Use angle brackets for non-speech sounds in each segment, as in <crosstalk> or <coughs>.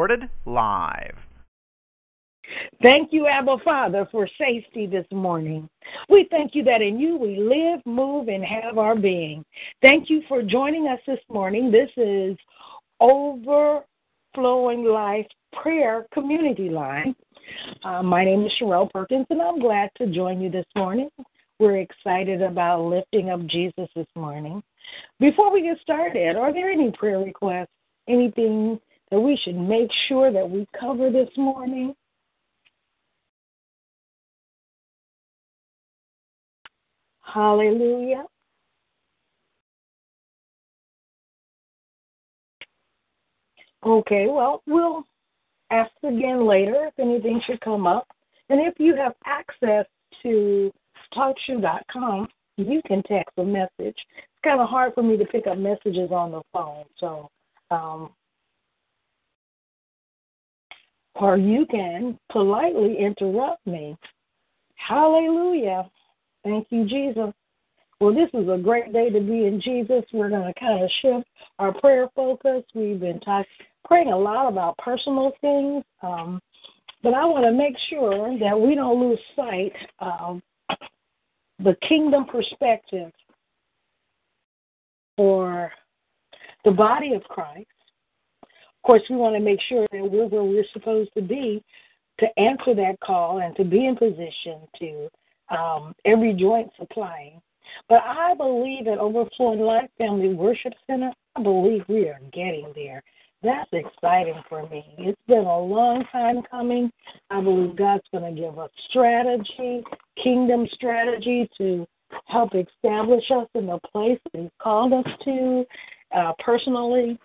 Recorded live. Thank you, Abba Father, for safety this morning. We thank you that in you we live, move, and have our being. Thank you for joining us this morning. This is Overflowing Life Prayer Community Line. Uh, my name is Sherelle Perkins, and I'm glad to join you this morning. We're excited about lifting up Jesus this morning. Before we get started, are there any prayer requests? Anything that we should make sure that we cover this morning? Hallelujah. Okay, well, we'll ask again later if anything should come up. And if you have access to talkshoe.com, you can text a message. It's kind of hard for me to pick up messages on the phone, so um, or you can politely interrupt me. Hallelujah. Thank you, Jesus. Well, this is a great day to be in Jesus. We're going to kind of shift our prayer focus. We've been talking, praying a lot about personal things, um, but I want to make sure that we don't lose sight of the kingdom perspective for the body of Christ. Of course, we want to make sure that we're where we're supposed to be to answer that call and to be in position to um, every joint supplying. But I believe at Overflowing Life Family Worship Center, I believe we are getting there. That's exciting for me. It's been a long time coming. I believe God's going to give us strategy, kingdom strategy to help establish us in the place that He's called us to, uh, personally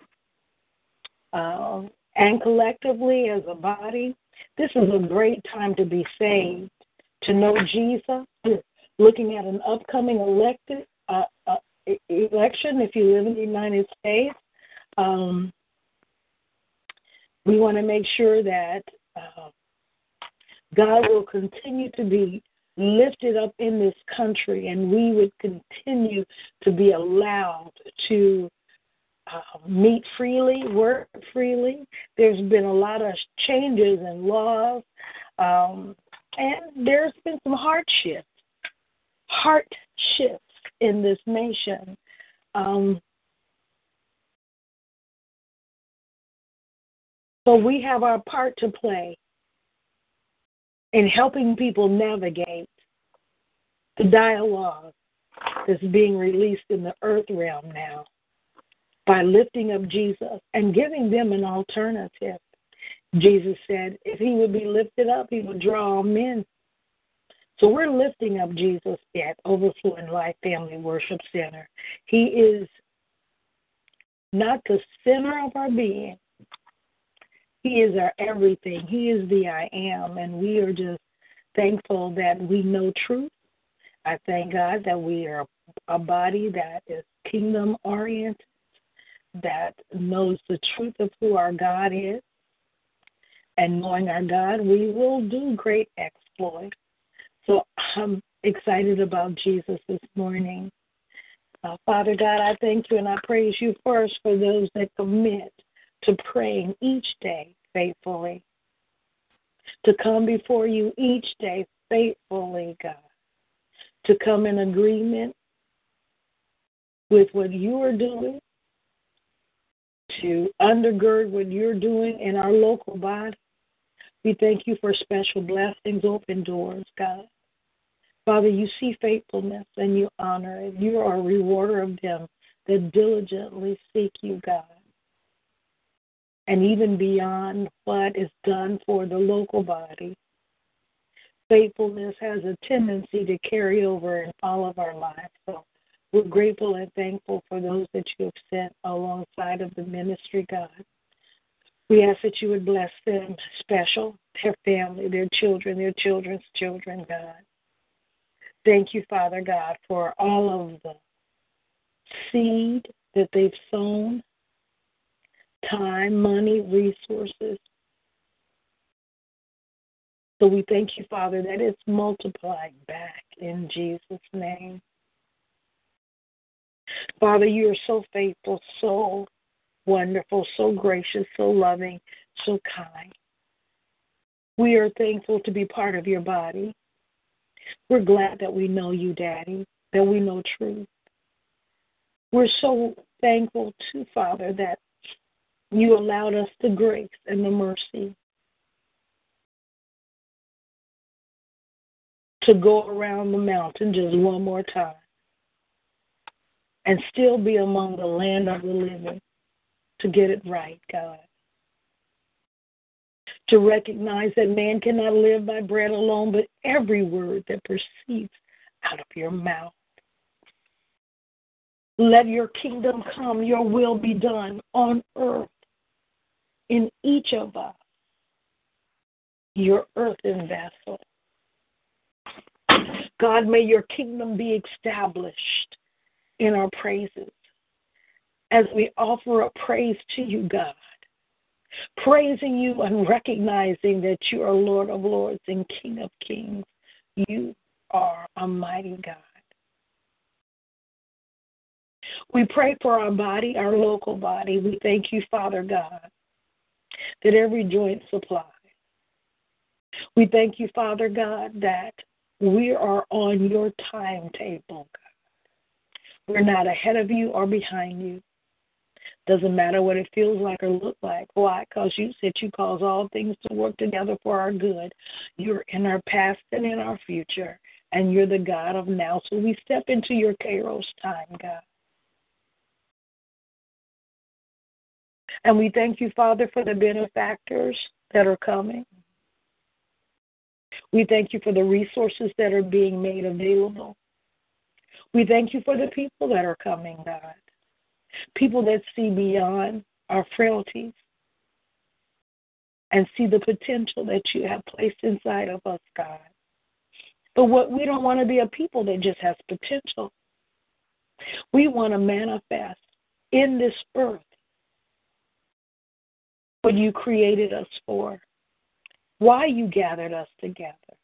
uh, and collectively as a body. This is a great time to be saved to know Jesus. looking at an upcoming elected uh, uh, election if you live in the United States. Um, we want to make sure that uh, God will continue to be lifted up in this country and we would continue to be allowed to uh, meet freely, work freely. There's been a lot of changes in laws. Um, and there's been some hardships, heart shifts in this nation. Um, but we have our part to play in helping people navigate the dialogue that's being released in the earth realm now by lifting up Jesus and giving them an alternative. Jesus said, if he would be lifted up, he would draw all men. So we're lifting up Jesus at Overflowing Life Family Worship Center. He is not the center of our being. He is our everything. He is the I am, and we are just thankful that we know truth. I thank God that we are a body that is kingdom oriented, that knows the truth of who our God is, and knowing our God, we will do great exploits. So I'm excited about Jesus this morning. Uh, Father God, I thank you and I praise you first for those that commit to praying each day faithfully, to come before you each day faithfully, God, to come in agreement with what you are doing, to undergird what you're doing in our local body, we thank you for special blessings, open doors, God. Father, you see faithfulness and you honor it. You are a rewarder of them that diligently seek you, God. And even beyond what is done for the local body, faithfulness has a tendency to carry over in all of our lives. So We're grateful and thankful for those that you have sent alongside of the ministry, God. We ask that you would bless them special, their family, their children, their children's children, God. Thank you, Father God, for all of the seed that they've sown, time, money, resources. So we thank you, Father, that it's multiplied back in Jesus' name. Father, you are so faithful, so wonderful, so gracious, so loving, so kind. We are thankful to be part of your body. We're glad that we know you, Daddy, that we know truth. We're so thankful, too, Father, that you allowed us the grace and the mercy to go around the mountain just one more time and still be among the land of the living to get it right, God. To recognize that man cannot live by bread alone, but every word that proceeds out of your mouth. Let your kingdom come, your will be done on earth in each of us, your earthen vessel. God, may your kingdom be established in our praises as we offer up praise to you, God. Praising you and recognizing that you are Lord of Lords and King of Kings. You are a mighty God. We pray for our body, our local body. We thank you, Father God, that every joint supplies. We thank you, Father God, that we are on your timetable, God. We're not ahead of you or behind you. Doesn't matter what it feels like or look like. Why? Because you said you cause all things to work together for our good. You're in our past and in our future, and you're the God of now. So we step into your Kairos time, God. And we thank you, Father, for the benefactors that are coming. We thank you for the resources that are being made available. We thank you for the people that are coming, God. People that see beyond our frailties and see the potential that you have placed inside of us, God. But what we don't want to be a people that just has potential. We want to manifest in this earth what you created us for, why you gathered us together.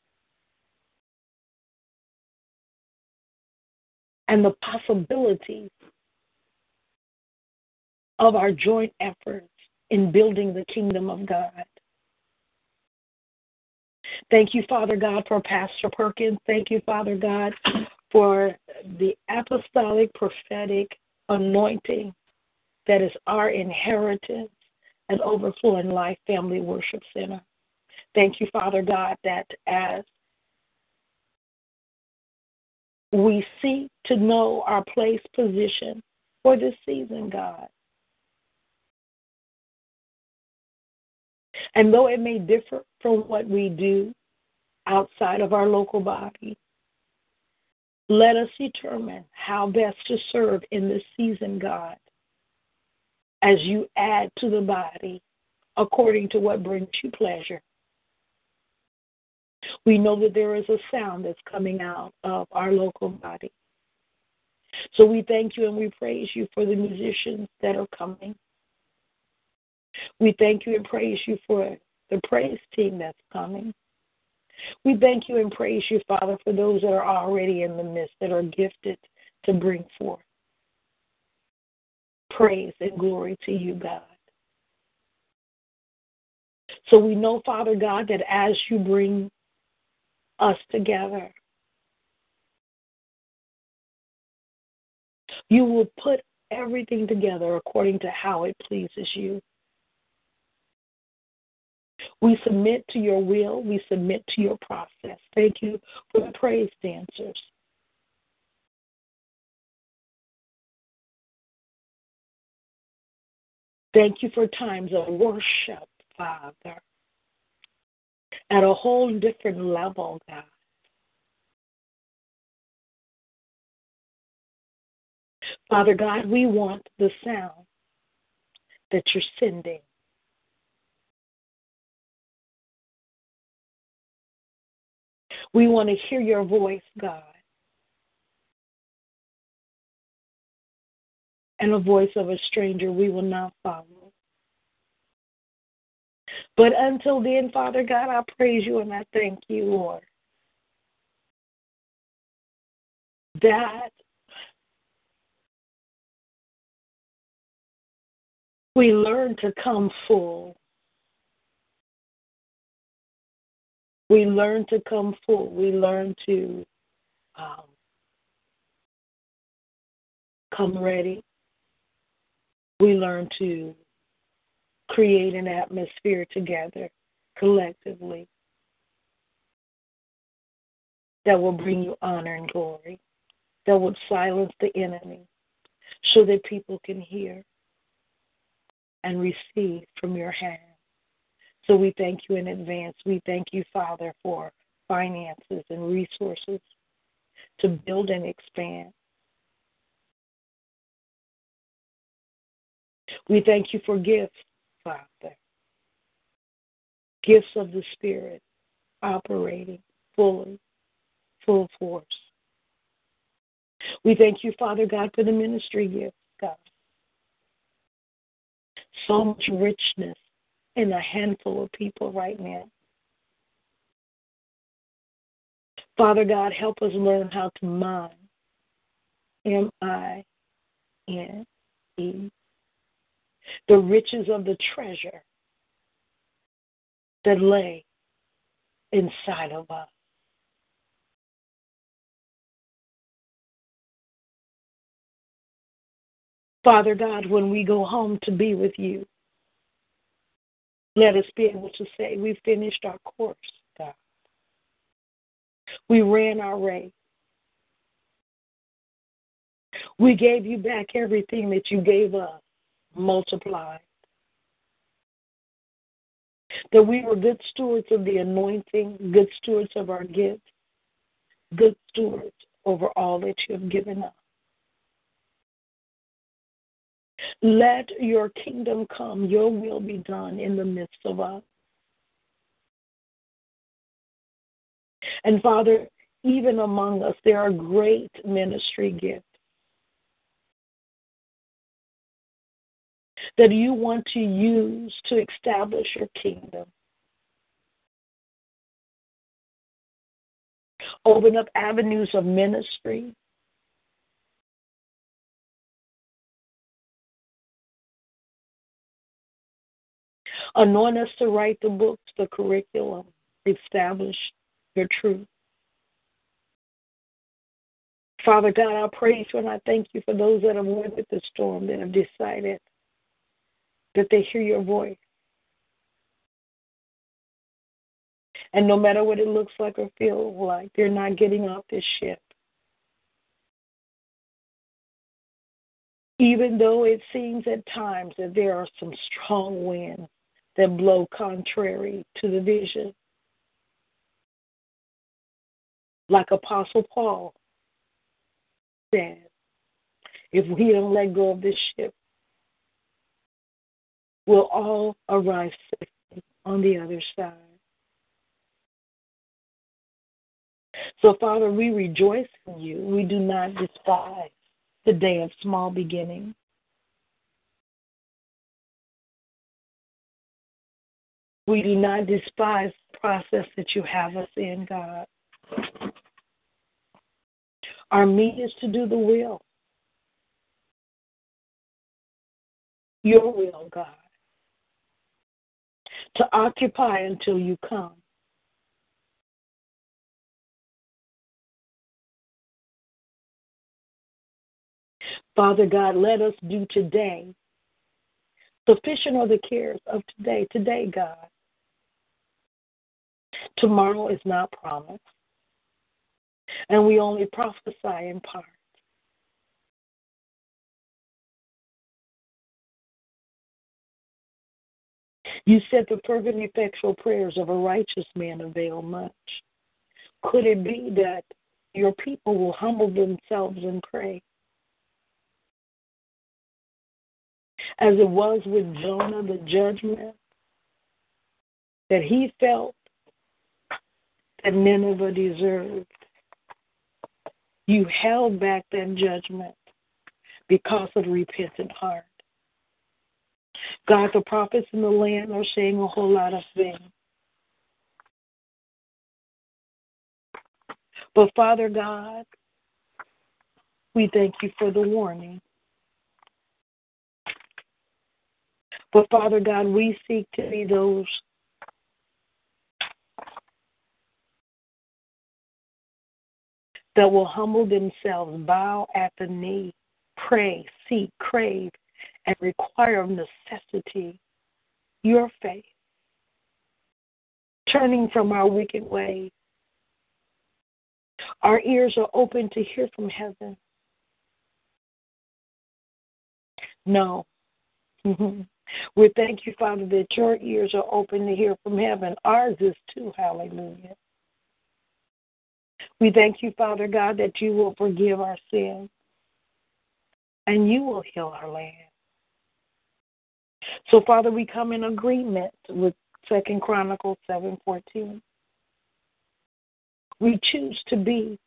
And the possibilities of our joint efforts in building the kingdom of God. Thank you, Father God, for Pastor Perkins. Thank you, Father God, for the apostolic prophetic anointing that is our inheritance at Overflowing Life Family Worship Center. Thank you, Father God, that as we seek to know our place, position for this season, God. And though it may differ from what we do outside of our local body, let us determine how best to serve in this season, God as you add to the body according to what brings you pleasure. We know that there is a sound that's coming out of our local body. So we thank you and we praise you for the musicians that are coming. We thank you and praise you for the praise team that's coming. We thank you and praise you, Father, for those that are already in the midst that are gifted to bring forth praise and glory to you, God. So we know, Father God, that as you bring us together, you will put everything together according to how it pleases you. We submit to your will. We submit to your process. Thank you for the praise dancers. Thank you for times of worship, Father, at a whole different level, God. Father God, we want the sound that you're sending. We want to hear your voice, God. And a voice of a stranger we will not follow. But until then, Father God, I praise you and I thank you, Lord. That we learn to come full. We learn to come full. We learn to um, come ready. We learn to create an atmosphere together collectively that will bring you honor and glory, that would silence the enemy so that people can hear and receive from your hand. So we thank you in advance. We thank you, Father, for finances and resources to build and expand. We thank you for gifts, Father. Gifts of the Spirit operating fully, full force. We thank you, Father God, for the ministry gifts, God. So much richness in a handful of people right now. Father God, help us learn how to mine. M I N E. The riches of the treasure that lay inside of us. Father God, when we go home to be with you, let us be able to say, We finished our course, God. We ran our race. We gave you back everything that you gave us, multiplied. That we were good stewards of the anointing, good stewards of our gifts, good stewards over all that you have given us. Let your kingdom come, your will be done in the midst of us. And Father, even among us, there are great ministry gifts that you want to use to establish your kingdom. Open up avenues of ministry Anoint us to write the books, the curriculum, establish your truth. Father God, I praise you and I thank you for those that have weathered the storm, that have decided that they hear your voice. And no matter what it looks like or feels like, they're not getting off this ship. Even though it seems at times that there are some strong winds, that blow contrary to the vision. Like Apostle Paul said, if we don't let go of this ship, we'll all arrive safely on the other side. So, Father, we rejoice in you. We do not despise the day of small beginnings. We do not despise the process that you have us in, God. Our meat is to do the will. Your will, God. To occupy until you come. Father God, let us do today. Sufficient are the cares of today. Today, God. Tomorrow is not promised. And we only prophesy in part. You said the fervent, effectual prayers of a righteous man avail much. Could it be that your people will humble themselves and pray as it was with Jonah, the judgment that he felt that Nineveh deserved. You held back that judgment because of repentant heart. God, the prophets in the land are saying a whole lot of things. But Father God, we thank you for the warning. But Father God, we seek to be those that will humble themselves, bow at the knee, pray, seek, crave, and require of necessity your faith, turning from our wicked ways. Our ears are open to hear from heaven. No. Mm-hmm. we thank you, Father, that your ears are open to hear from heaven. Ours is too. Hallelujah. We thank you, Father God, that you will forgive our sins and you will heal our land. So, Father, we come in agreement with Second Chronicles seven fourteen. We choose to be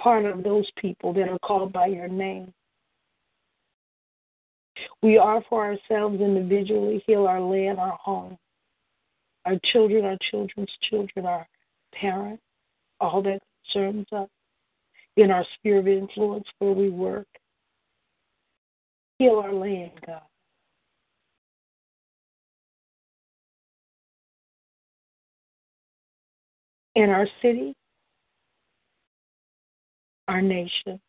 part of those people that are called by your name. We are for ourselves individually, heal our land, our home, our children, our children's children, our parents, all that concerns us in our sphere of influence where we work. Heal our land, God. In our city, our nation,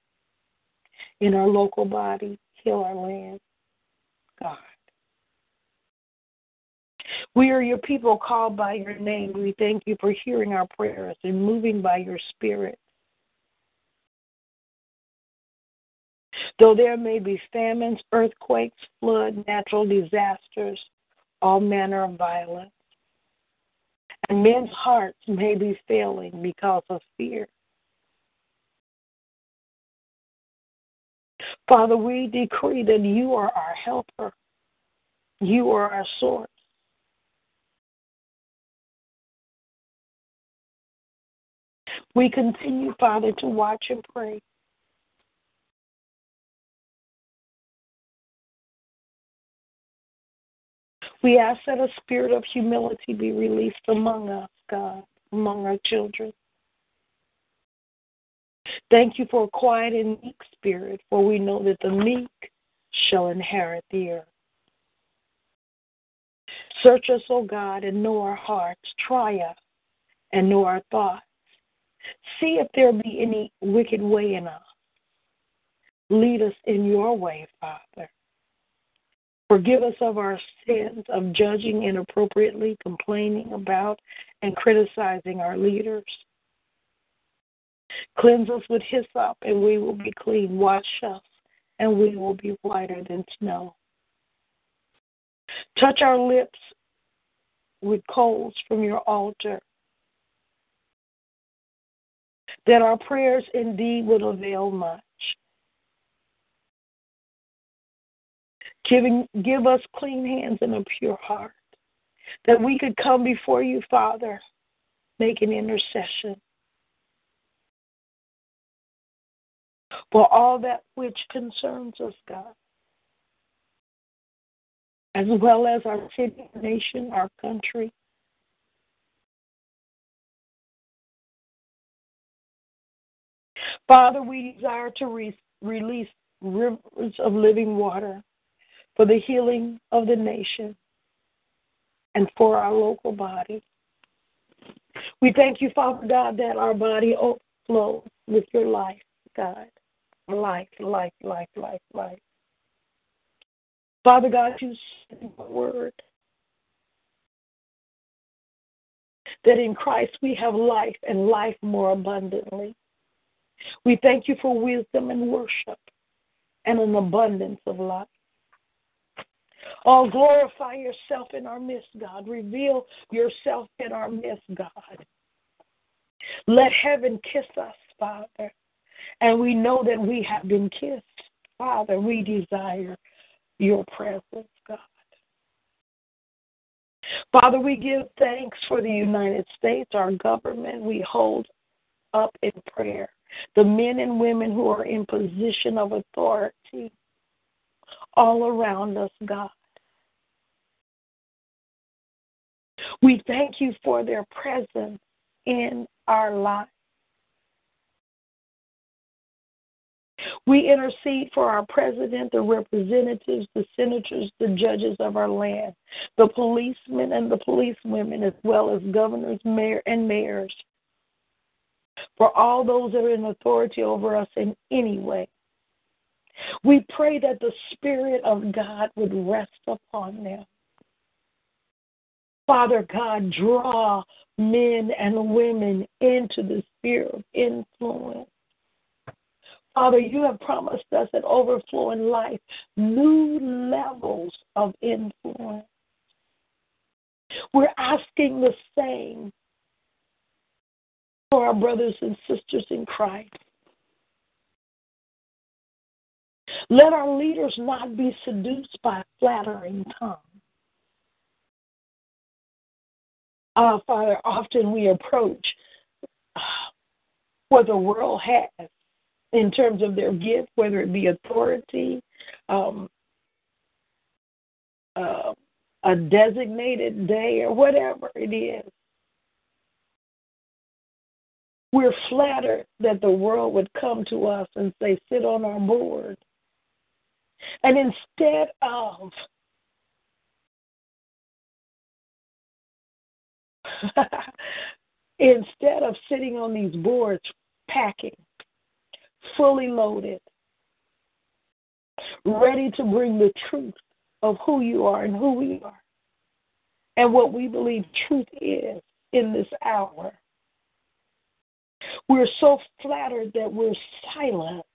in our local body, heal our land, God. We are your people called by your name. We thank you for hearing our prayers and moving by your spirit. Though there may be famines, earthquakes, flood, natural disasters, all manner of violence, and men's hearts may be failing because of fear. Father, we decree that you are our helper. You are our source. We continue, Father, to watch and pray. We ask that a spirit of humility be released among us, God, among our children. Thank you for a quiet and meek spirit, for we know that the meek shall inherit the earth. Search us, O God, and know our hearts. Try us and know our thoughts. See if there be any wicked way in us. Lead us in your way, Father. Forgive us of our sins of judging inappropriately, complaining about, and criticizing our leaders. Cleanse us with hyssop, and we will be clean. Wash us, and we will be whiter than snow. Touch our lips with coals from your altar that our prayers indeed would avail much. Giving, give us clean hands and a pure heart, that we could come before you, Father, make an intercession for all that which concerns us, God, as well as our city, nation, our country. Father, we desire to re- release rivers of living water for the healing of the nation and for our local body. We thank you, Father God, that our body overflows with your life, God. Life, life, life, life, life. Father God, you in your word that in Christ we have life and life more abundantly. We thank you for wisdom and worship and an abundance of life. Oh, glorify yourself in our midst, God. Reveal yourself in our midst, God. Let heaven kiss us, Father. And we know that we have been kissed. Father, we desire your presence, God. Father, we give thanks for the United States, our government. We hold up in prayer the men and women who are in position of authority all around us, God. We thank you for their presence in our lives. We intercede for our president, the representatives, the senators, the judges of our land, the policemen and the policewomen, as well as governors, mayor, and mayors, for all those that are in authority over us in any way. We pray that the Spirit of God would rest upon them. Father God, draw men and women into the sphere of influence. Father, you have promised us an overflowing life, new levels of influence. We're asking the same for our brothers and sisters in Christ. Let our leaders not be seduced by flattering tongues. Uh, Father, often we approach what the world has in terms of their gift, whether it be authority, um, uh, a designated day, or whatever it is. We're flattered that the world would come to us and say, sit on our board. And instead of <laughs> instead of sitting on these boards packing, fully loaded, ready to bring the truth of who you are and who we are, and what we believe truth is in this hour. We're so flattered that we're silent.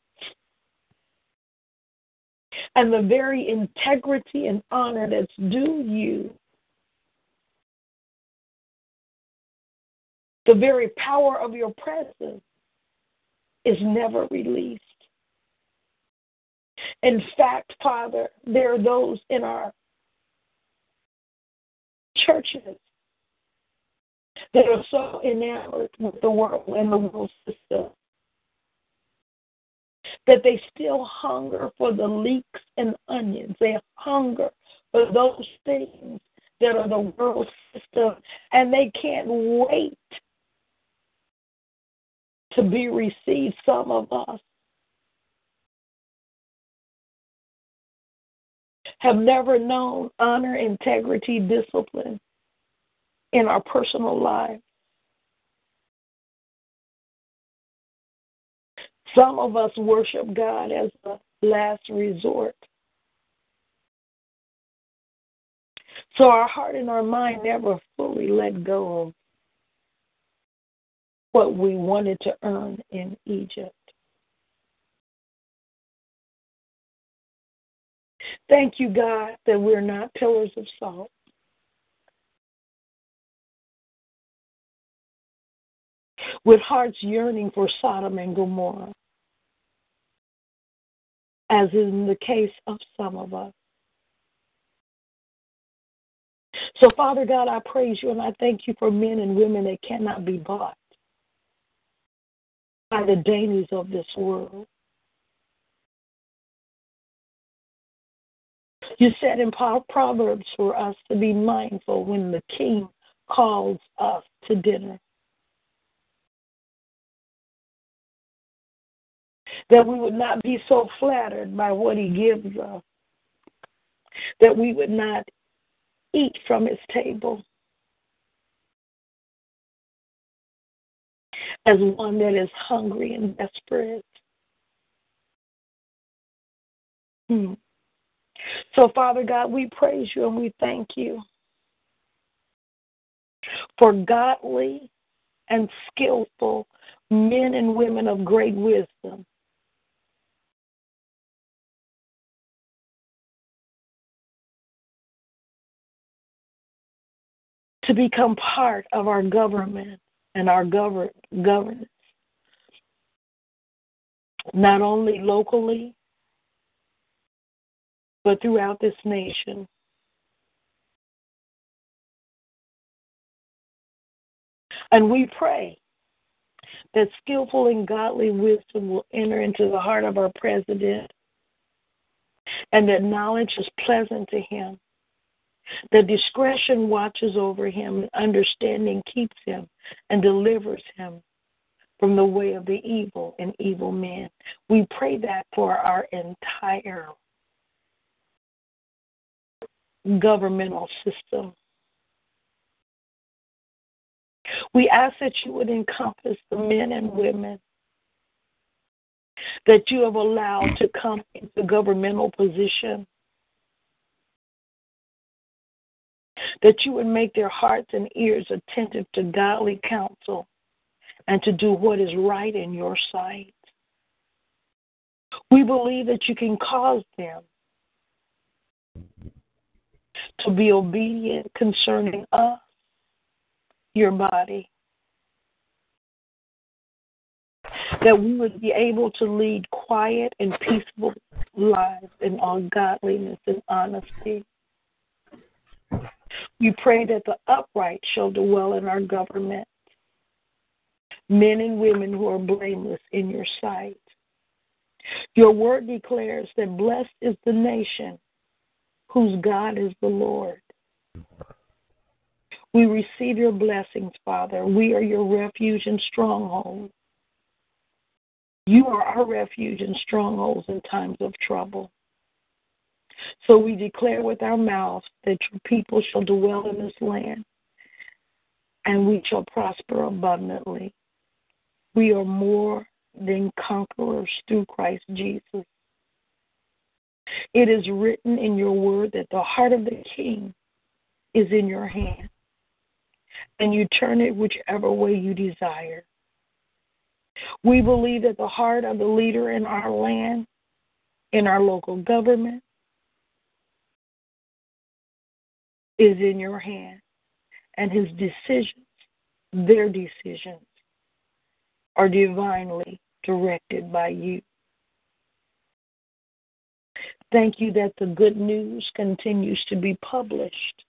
And the very integrity and honor that's due you, the very power of your presence, is never released. In fact, Father, there are those in our churches that are so enamored with the world and the world system that they still hunger for the leeks and onions. They hunger for those things that are the world system, and they can't wait to be received. Some of us have never known honor, integrity, discipline in our personal lives. Some of us worship God as a last resort. So our heart and our mind never fully let go of what we wanted to earn in Egypt. Thank you, God, that we're not pillars of salt. with hearts yearning for Sodom and Gomorrah, as in the case of some of us. So, Father God, I praise you and I thank you for men and women that cannot be bought by the dainties of this world. You said in Proverbs for us to be mindful when the king calls us to dinner. That we would not be so flattered by what he gives us, that we would not eat from his table as one that is hungry and desperate. Hmm. So, Father God, we praise you and we thank you for godly and skillful men and women of great wisdom to become part of our government and our govern, governance, not only locally, but throughout this nation. And we pray that skillful and godly wisdom will enter into the heart of our president, and that knowledge is pleasant to him, that discretion watches over him, understanding keeps him and delivers him from the way of the evil and evil men. We pray that for our entire governmental system. We ask that you would encompass the men and women that you have allowed to come into governmental position. That you would make their hearts and ears attentive to godly counsel and to do what is right in your sight. We believe that you can cause them to be obedient concerning us, your body. That we would be able to lead quiet and peaceful lives in all godliness and honesty. We pray that the upright shall dwell in our government, men and women who are blameless in your sight. Your word declares that blessed is the nation whose God is the Lord. We receive your blessings, Father. We are your refuge and stronghold. You are our refuge and strongholds in times of trouble. So we declare with our mouths that your people shall dwell in this land, and we shall prosper abundantly. We are more than conquerors through Christ Jesus. It is written in your word that the heart of the king is in your hand, and you turn it whichever way you desire. We believe that the heart of the leader in our land, in our local government, is in your hand, and his decisions, their decisions, are divinely directed by you. Thank you that the good news continues to be published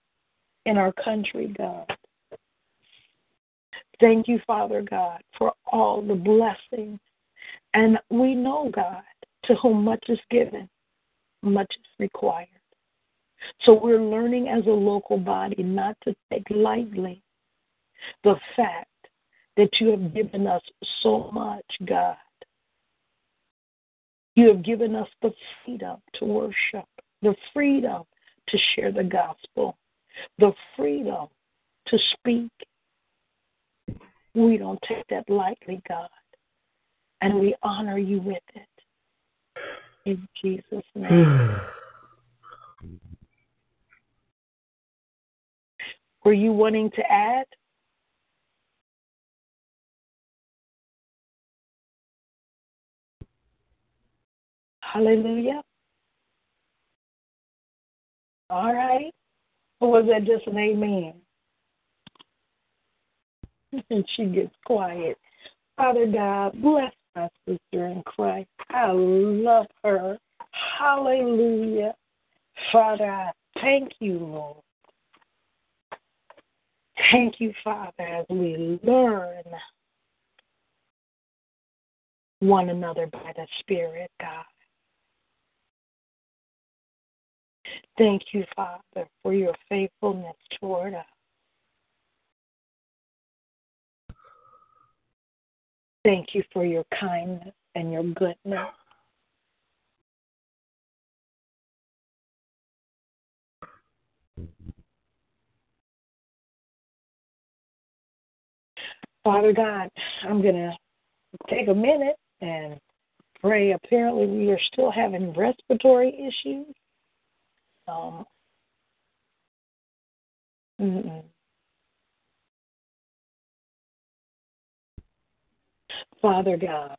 in our country, God. Thank you, Father God, for all the blessings. And we know, God, to whom much is given, much is required. So we're learning as a local body not to take lightly the fact that you have given us so much, God. You have given us the freedom to worship, the freedom to share the gospel, the freedom to speak. We don't take that lightly, God, and we honor you with it. In Jesus' name. <sighs> <sighs> Were you wanting to add? Hallelujah. All right. Or was that just an amen? <laughs> and she gets quiet. Father God, bless my sister in Christ. I love her. Hallelujah. Father, I thank you, Lord. Thank you, Father, as we learn one another by the Spirit, God. Thank you, Father, for your faithfulness toward us. Thank you for your kindness and your goodness. Father God, I'm going to take a minute and pray. Apparently, we are still having respiratory issues. Um. Father God,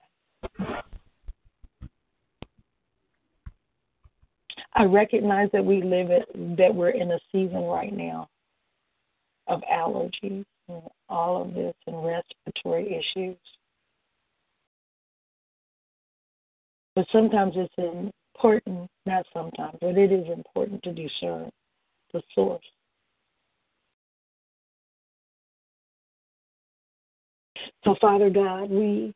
I recognize that we live it, that we're in a season right now of allergies all of this and respiratory issues. But sometimes it's important, not sometimes, but it is important to discern the source. So, Father God, we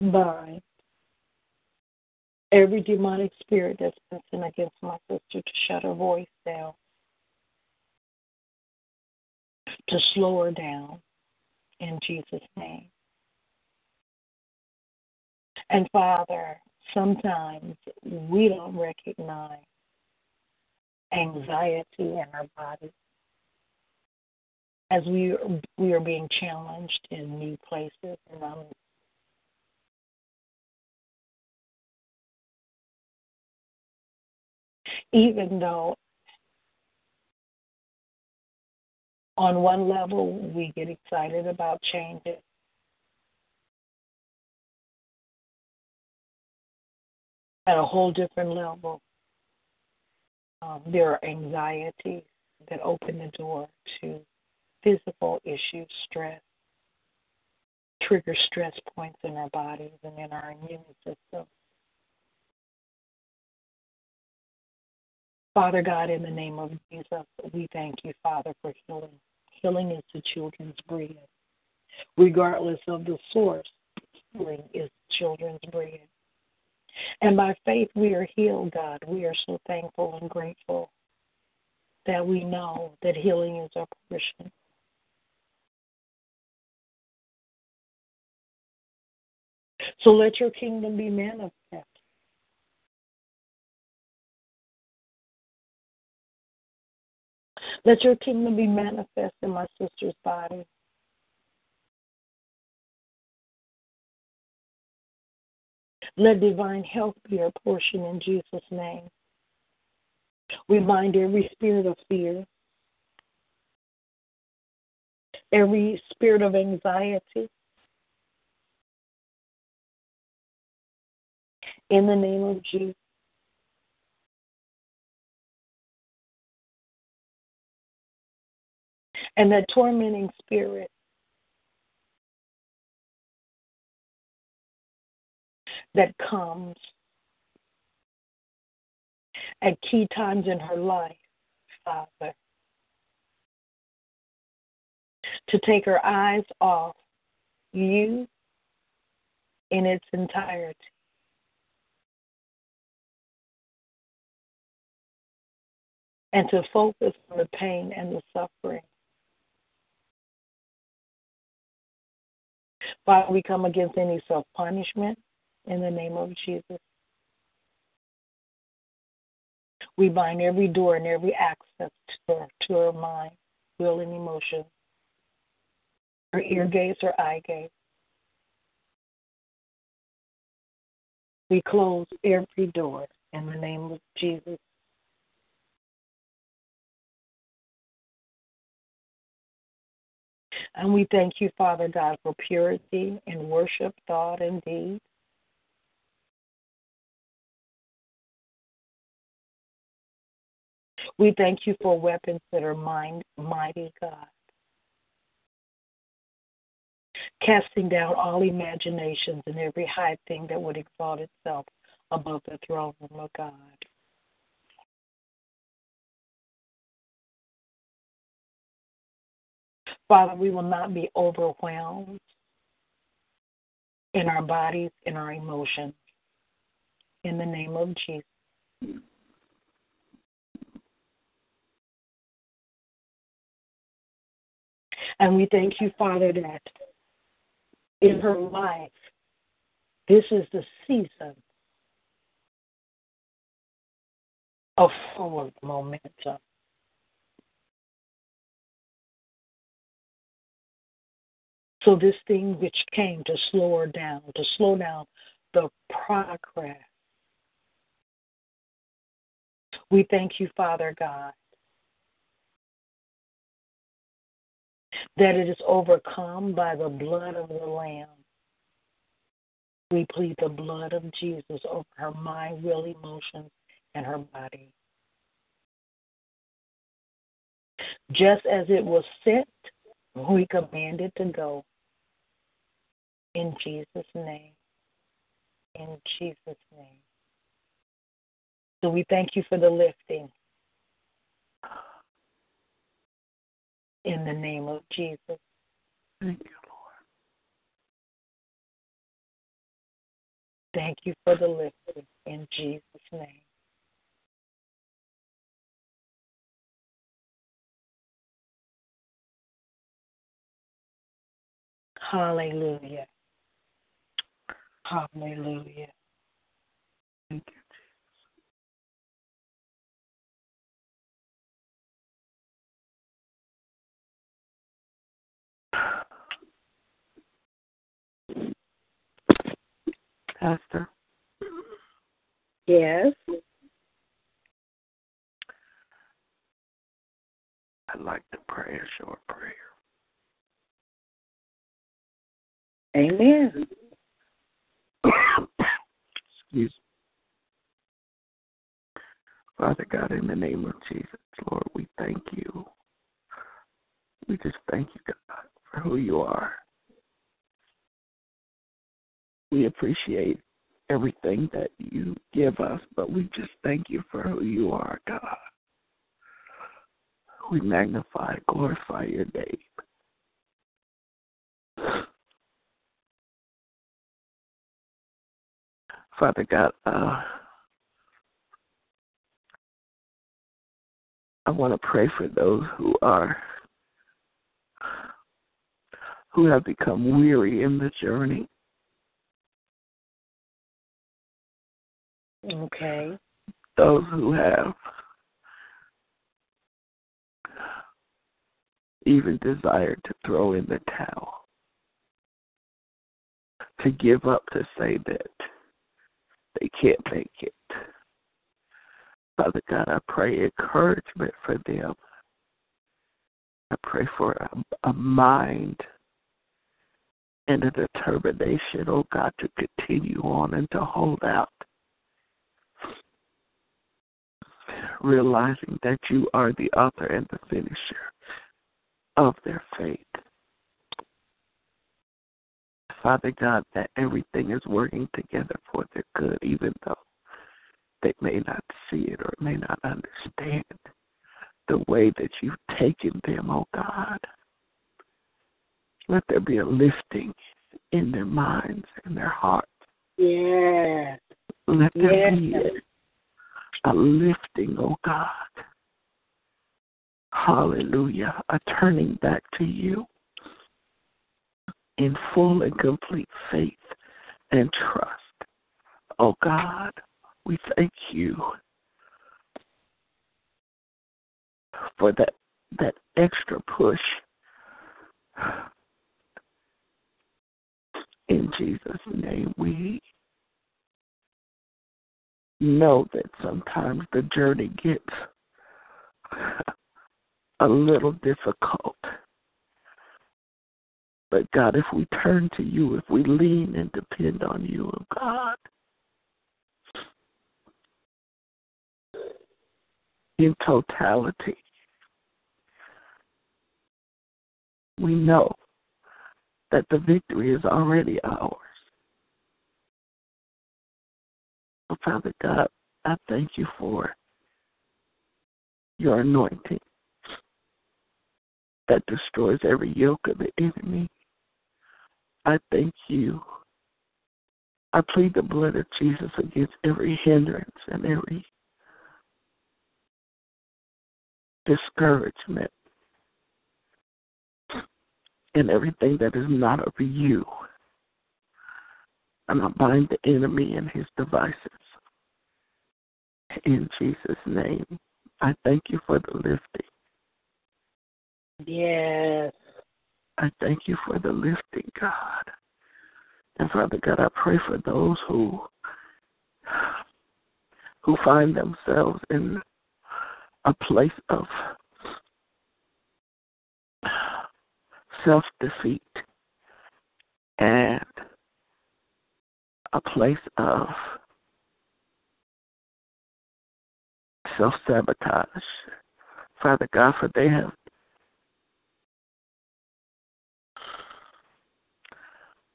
bind every demonic spirit that's been sent against my sister to shut her voice down, to slow her down in Jesus' name. And Father, sometimes we don't recognize anxiety in our body as we we are being challenged in new places and um, even though on one level we get excited about changes at a whole different level um, there are anxieties that open the door to physical issues, stress, trigger stress points in our bodies and in our immune system. Father God, in the name of Jesus, we thank you, Father, for healing. Healing is the children's bread. Regardless of the source, healing is children's bread. And by faith, we are healed, God. We are so thankful and grateful that we know that healing is our portion. So let your kingdom be manifest. Let your kingdom be manifest in my sister's body. Let divine health be our portion in Jesus' name. We bind every spirit of fear, every spirit of anxiety. In the name of Jesus. And that tormenting spirit that comes at key times in her life, Father, to take her eyes off you in its entirety. And to focus on the pain and the suffering. Father, we come against any self punishment in the name of Jesus. We bind every door and every access to her, to her mind, will, and emotion, her ear gates or eye gates. We close every door in the name of Jesus. And we thank you, Father God, for purity in worship, thought, and deed. We thank you for weapons that are mind, mighty, God. Casting down all imaginations and every high thing that would exalt itself above the throne room of God. Father, we will not be overwhelmed in our bodies, in our emotions. In the name of Jesus. And we thank you, Father, that in her life, this is the season of forward momentum. So, this thing which came to slow her down, to slow down the progress, we thank you, Father God, that it is overcome by the blood of the Lamb. We plead the blood of Jesus over her mind, will, emotions, and her body. Just as it was sent, we command it to go. In Jesus' name. In Jesus' name. So we thank you for the lifting. In the name of Jesus. Thank you, Lord. Thank you for the lifting in Jesus' name. Hallelujah. Hallelujah. Thank you, Jesus. Pastor. Yes. I'd like to pray a short prayer. Amen. Excuse me. Father God, in the name of Jesus, Lord, we thank you. We just thank you, God, for who you are. We appreciate everything that you give us, but we just thank you for who you are, God. We magnify, glorify your name. Father God, uh, I want to pray for those who are who have become weary in the journey. Okay. Those who have even desired to throw in the towel, to give up, to say that they can't make it. Father God, I pray encouragement for them. I pray for a, a mind and a determination, oh God, to continue on and to hold out. Realizing that you are the author and the finisher of their faith. Father God, that everything is working together for their good, even though they may not see it or may not understand the way that you've taken them, oh God. Let there be a lifting in their minds and their hearts. Yes. Let there yes. be a, a lifting, oh God. Hallelujah. A turning back to you in full and complete faith and trust. Oh God, we thank you for that that extra push in Jesus' name. We know that sometimes the journey gets a little difficult. But God, if we turn to you, if we lean and depend on you, oh God, in totality, we know that the victory is already ours. Oh, Father God, I thank you for your anointing that destroys every yoke of the enemy. I thank you. I plead the blood of Jesus against every hindrance and every discouragement and everything that is not of you. And I bind the enemy and his devices. In Jesus' name, I thank you for the lifting. Yes. I thank you for the lifting, God. And Father God, I pray for those who who find themselves in a place of self defeat and a place of self sabotage. Father God, for they have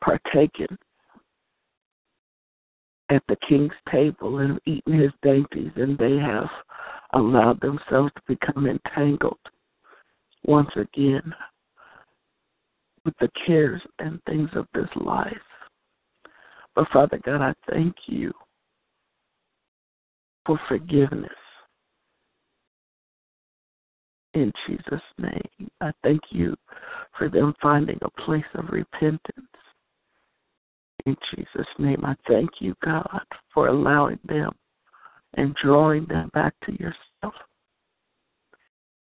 partaken at the king's table and eaten his dainties, and they have allowed themselves to become entangled once again with the cares and things of this life. But Father God, I thank you for forgiveness. In Jesus' name, I thank you for them finding a place of repentance. In Jesus' name, I thank you, God, for allowing them and drawing them back to yourself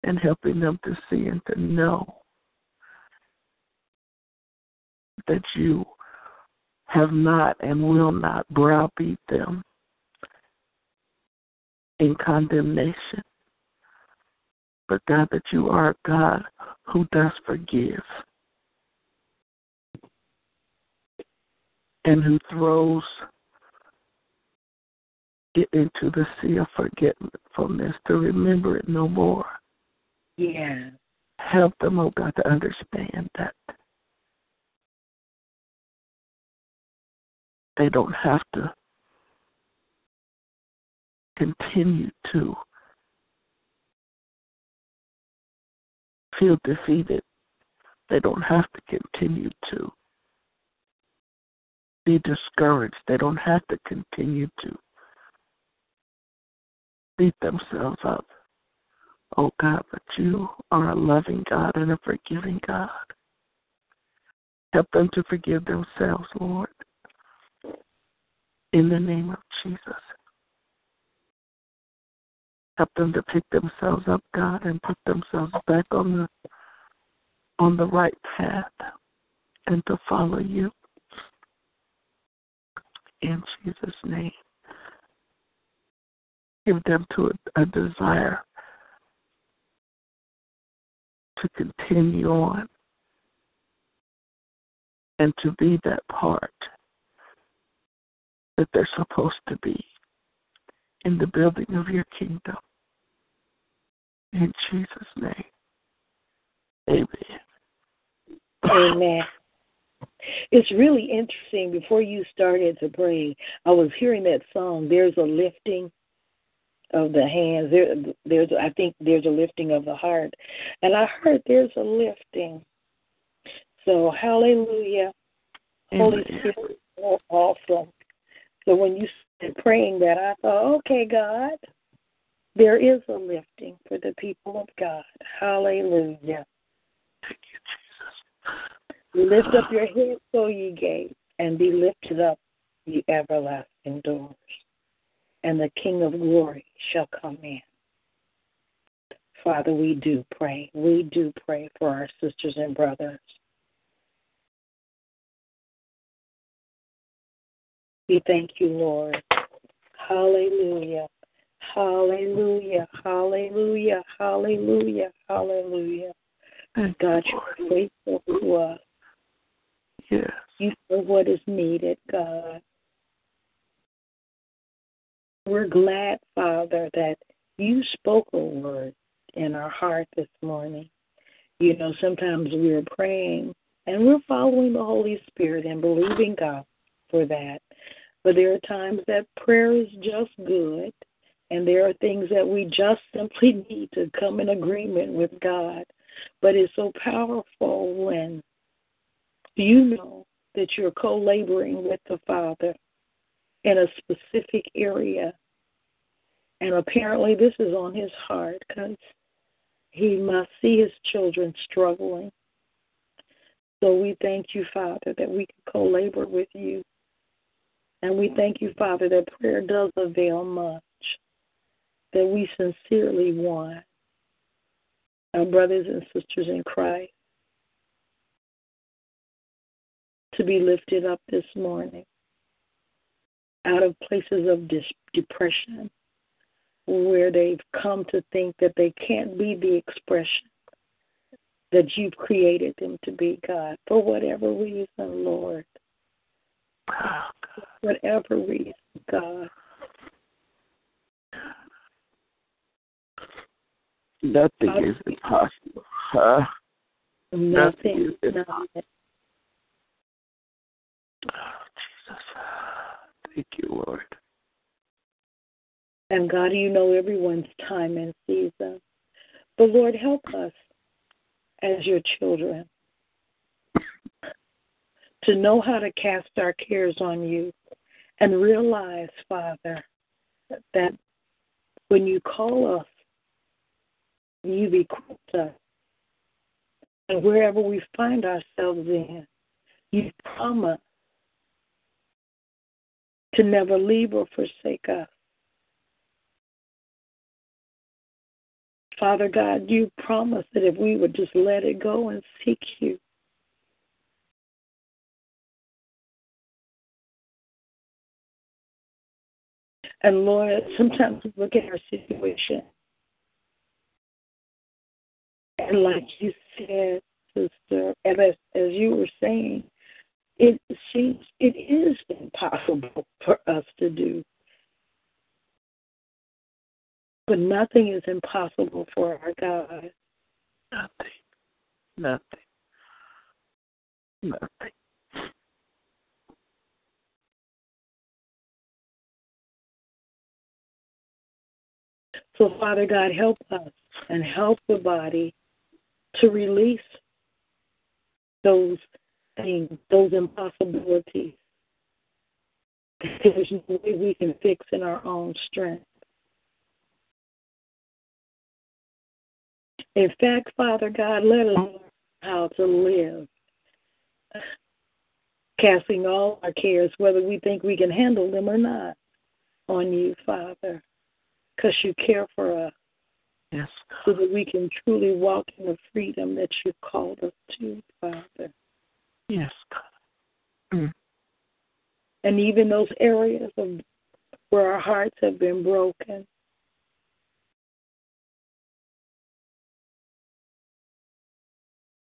and helping them to see and to know that you have not and will not browbeat them in condemnation, but God, that you are a God who does forgive and who throws it into the sea of forgetfulness to remember it no more. Yeah. Help them, oh God, to understand that they don't have to continue to feel defeated. They don't have to continue to be discouraged. They don't have to continue to beat themselves up. Oh God, but you are a loving God and a forgiving God. Help them to forgive themselves, Lord. In the name of Jesus. Help them to pick themselves up, God, and put themselves back on the on the right path and to follow you. In Jesus' name. Give them to a, a desire to continue on and to be that part that they're supposed to be in the building of your kingdom. In Jesus' name. Amen. Amen. It's really interesting. Before you started to pray, I was hearing that song, There's a Lifting of the hands. There, there's, I think, there's a lifting of the heart, and I heard there's a lifting. So, Hallelujah, Holy Spirit, awesome. So when you started praying that, I thought, okay, God, there is a lifting for the people of God. Hallelujah. Thank you, Jesus. Lift up your head, so ye gates, and be lifted up, ye everlasting doors and the King of glory shall come in. Father, we do pray. We do pray for our sisters and brothers. We thank you, Lord. Hallelujah. Hallelujah. Hallelujah. Hallelujah. Hallelujah. God, you're faithful to us. Yes. You know what is needed, God. We're glad, Father, that you spoke a word in our heart this morning. You know, sometimes we're praying and we're following the Holy Spirit and believing God for that. But there are times that prayer is just good, and there are things that we just <laughs> simply need to come in agreement with God. But it's so powerful when you know that you're co laboring with the Father in a specific area. And apparently, this is on his heart because he must see his children struggling. So we thank you, Father, that we can co labor with you. And we thank you, Father, that prayer does avail much, that we sincerely want our brothers and sisters in Christ to be lifted up this morning out of places of dis- depression where they've come to think that they can't be the expression that you've created them to be, God, for whatever reason, Lord. Oh, whatever reason, God. Nothing is impossible. Huh? Nothing, nothing is impossible. Oh, Jesus. Thank you, Lord. And God, you know everyone's time and season. But Lord, help us as your children to know how to cast our cares on you and realize, Father, that when you call us, you've equipped us. And wherever we find ourselves in, you promise to never leave or forsake us. Father God, you promised that if we would just let it go and seek you, And Lord, sometimes we look at our situation, and like you said, sister, as, as you were saying, it seems it is impossible for us to do. But nothing is impossible for our God. Nothing. Nothing. Nothing. So, Father God, help us and help the body to release those things, those impossibilities. There's no way we can fix in our own strength. In fact, Father God, let us learn how to live, casting all our cares, whether we think we can handle them or not, on you, Father because you care for us. Yes. So that we can truly walk in the freedom that you called us to, Father. Yes, God. Mm. And even those areas of where our hearts have been broken.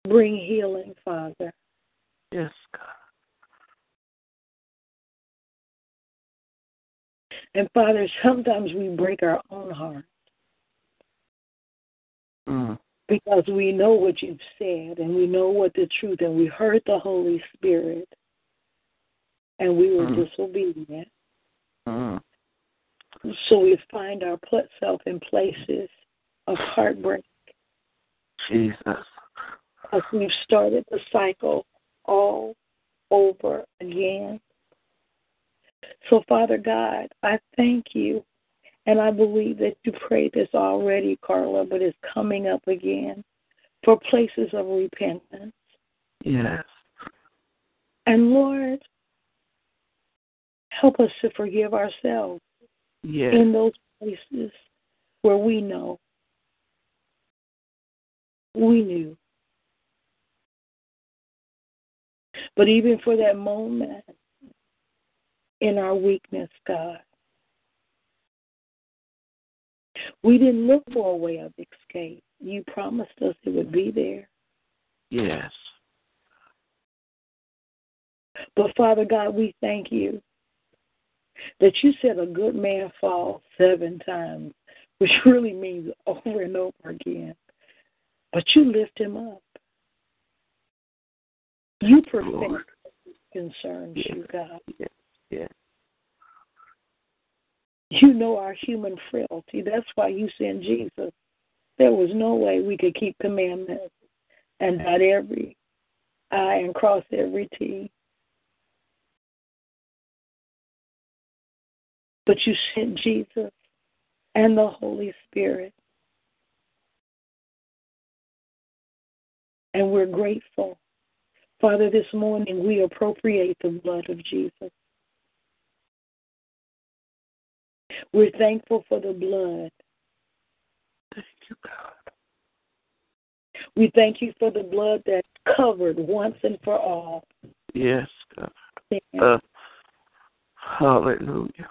Bring healing, Father. Yes, God. And Father, sometimes we break our own heart mm. Because we know what you've said and we know what the truth, and we heard the Holy Spirit and we were mm. disobedient. Mm. So we find our ourselves in places of heartbreak. Jesus. As we've started the cycle all over again. So, Father God, I thank you. And I believe that you prayed this already, Carla, but it's coming up again for places of repentance. Yes. And Lord, help us to forgive ourselves yes. in those places where we know we knew. But even for that moment, in our weakness, God. We didn't look for a way of escape. You promised us it would be there. Yes. But Father God, we thank you that you said a good man falls seven times, which <laughs> really means over and over again. But you lift him up. You perfect concerns yes. you, God. Yes. Yes. You know our human frailty. That's why you sent Jesus. There was no way we could keep commandments and dot every I and cross every T. But you sent Jesus and the Holy Spirit. And we're grateful. Father, this morning we appropriate the blood of Jesus. We're thankful for the blood. Thank you, God. We thank you for the blood that covered once and for all. Yes, God. Uh, hallelujah.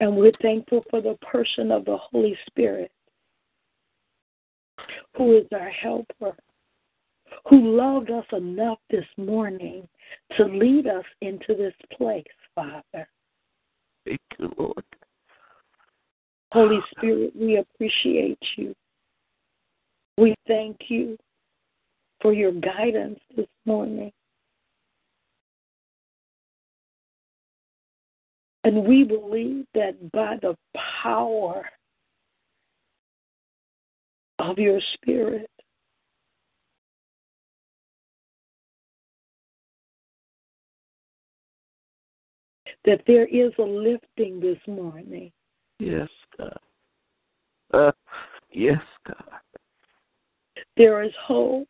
And we're thankful for the person of the Holy Spirit, who is our helper, who loved us enough this morning to lead us into this place, Father. Thank you, Lord. Holy Spirit, we appreciate you. We thank you for your guidance this morning. And we believe that by the power of your spirit, that there is a lifting this morning. Yes, God. Uh, yes, God. There is hope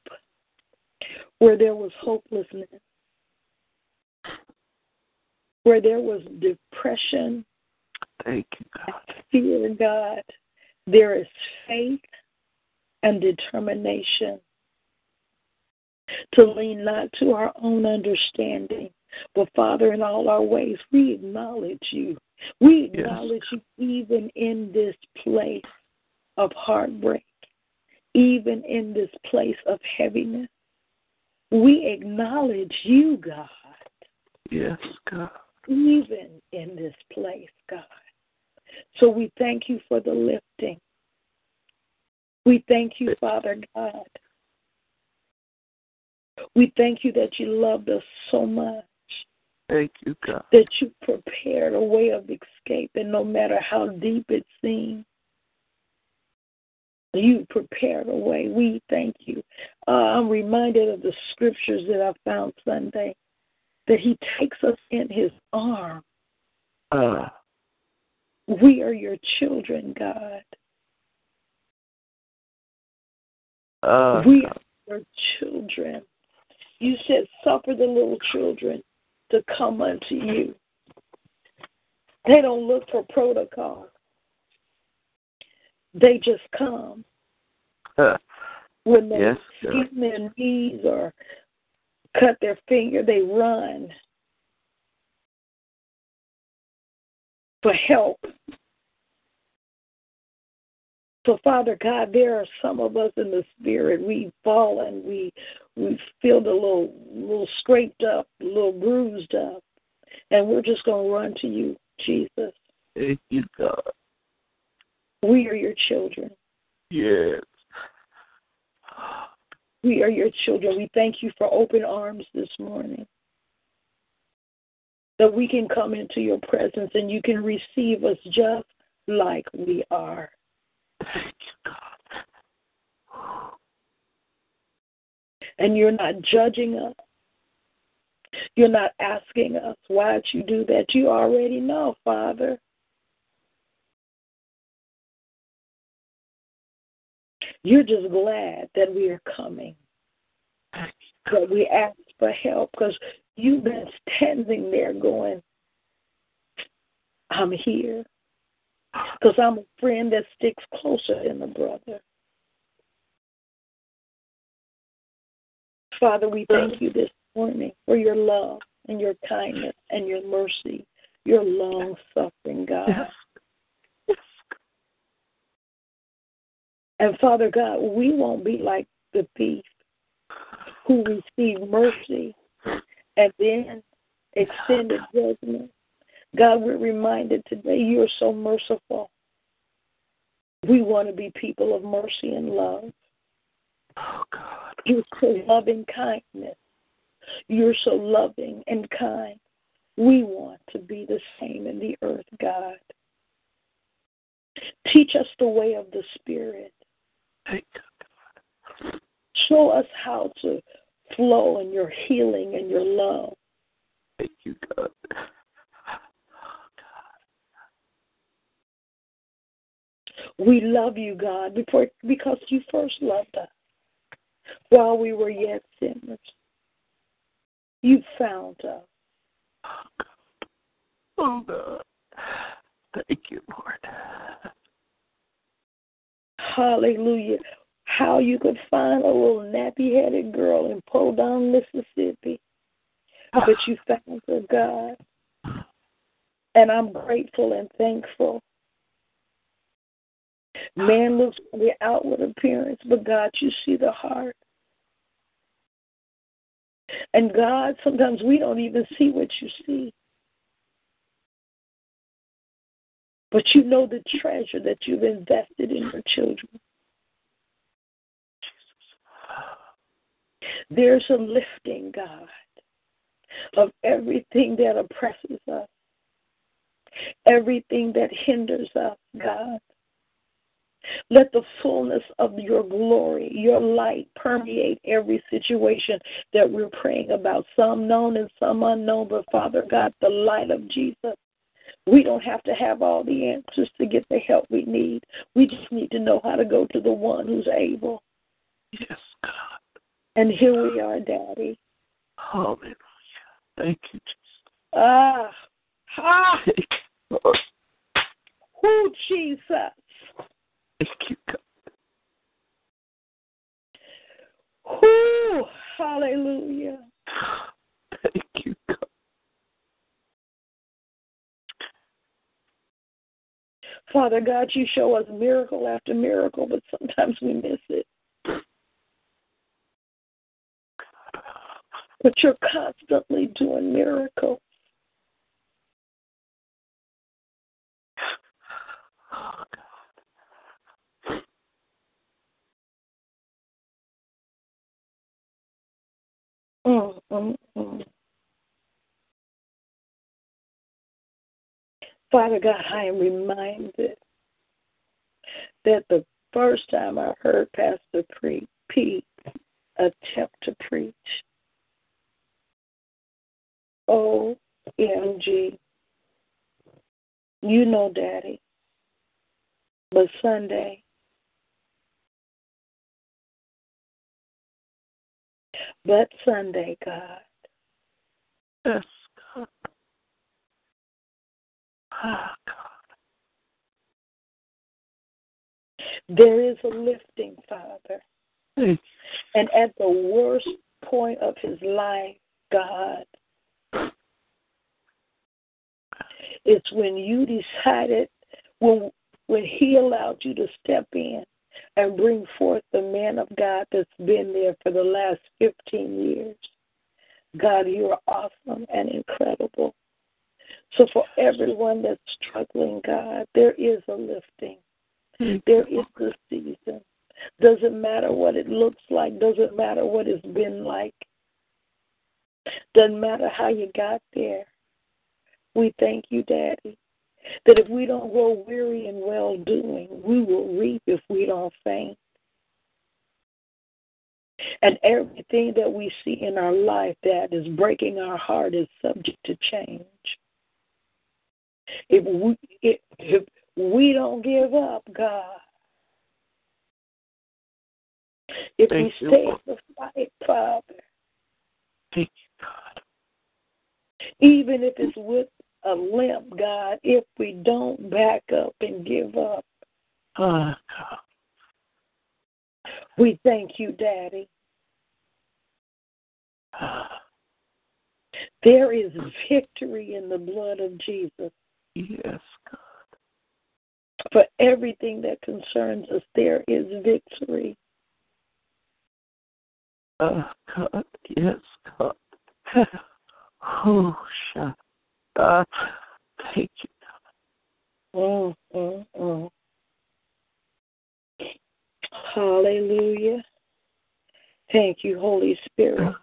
where there was hopelessness, where there was depression, Thank you, God. fear, God. There is faith and determination to lean not to our own understanding, but Father, in all our ways, we acknowledge you. We Yes. acknowledge you even in this place of heartbreak, even in this place of heaviness. We acknowledge you, God, Yes, God. even in this place, God. So we thank you for the lifting. We thank you, Father God. We thank you that you loved us so much Thank you, God. that you prepared a way of escape, and no matter how deep it seems, you prepared a way. We thank you. Uh, I'm reminded of the scriptures that I found Sunday that He takes us in His arm. Uh, We are your children, God. uh, we are your children. You said, Suffer the little children to come unto you. They don't look for protocol, they just come. When they yes, skin their knees or cut their finger, they run for help. So, Father God, there are some of us in the spirit. We've fallen. We we feel a little little scraped up, a little bruised up, and we're just going to run to you, Jesus. Thank you, God. We are your children. Yes. We are your children. We thank you for open arms this morning. That we can come into your presence and you can receive us just like we are. Thank you, God. And you're not judging us. You're not asking us, why'd you do that? You already know, Father. You're just glad that we are coming, that we ask for help because you've been standing there going, I'm here. Because I'm a friend that sticks closer than a brother. Father, we thank you this morning for your love and your kindness and your mercy, your long suffering, God. Yes. Yes. And Father God, we won't be like the thief who received mercy and then extended judgment. God, we're reminded today you are so merciful. We want to be people of mercy and love. Oh, God. You're so loving kindness. You're so loving and kind. We want to be the same in the earth, God. Teach us the way of the Spirit. Thank you. Show us how to flow in your healing and your love. Thank you, God. God. We love you, God, before, because you first loved us while we were yet sinners. You found us. Oh, God. Thank you, Lord. Hallelujah. How you could find a little nappy headed girl in Podon, Mississippi. But you found her, God. And I'm grateful and thankful. Man looks for the outward appearance, but God, you see the heart. And God, sometimes we don't even see what you see. But you know the treasure that you've invested in your children. There's a lifting, God, of everything that oppresses us. everything that hinders us, God. Let the fullness of your glory, your light permeate every situation that we're praying about, some known and some unknown, but Father God, the light of Jesus. We don't have to have all the answers to get the help we need. We just need to know how to go to the one who's able. Yes, God. And here we are, Daddy. Hallelujah. Thank you, Jesus. Ah, ah, Thank you, Lord. who Jesus? Thank you, God. Who? Hallelujah. <sighs> Thank you, God. Father God, you show us miracle after miracle, but sometimes we miss it. But you're constantly doing miracles. Oh, God. Mm, mm, mm. Father God, I am reminded that the first time I heard Pastor pre- Pete attempt to preach, OMG, you know, Daddy, but Sunday, but Sunday, God, Yes, God. Ah, God. there is a lifting, Father. And at the worst point of his life, God, it's when you decided, when when he allowed you to step in and bring forth the man of God that's been there for the last 15 years. God, you are awesome and incredible. So for everyone that's struggling, God, there is a lifting. There is a season. Doesn't matter what it looks like, doesn't matter what it's been like. Doesn't matter how you got there. We thank you, Daddy, that if we don't grow weary in well doing, we will reap if we don't faint. And everything that we see in our life that is breaking our heart is subject to change. If we if, if we don't give up, God, if Thank we stay in the fight, Father, Thank you, God. even if it's with a limp, God, if we don't back up and give up, Ah, God. we thank you, Daddy. Ah, There is victory in the blood of Jesus. yes, God. For everything that concerns us, there is victory. Ah, God. Yes, God. <laughs> Oh, shut up. Thank you. Mm, mm, mm. Hallelujah. Thank you, Holy Spirit.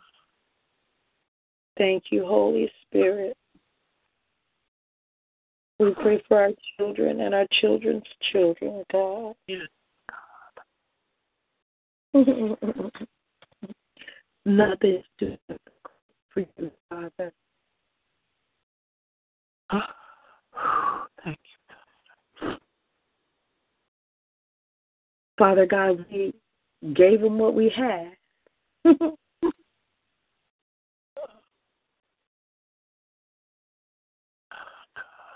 Thank you, Holy Spirit. We pray for our children and our children's children, God. Yes, <laughs> Nothing is too difficult for you, Father. Ah, <sighs> Thank you. Father God, we gave them what we had. <laughs>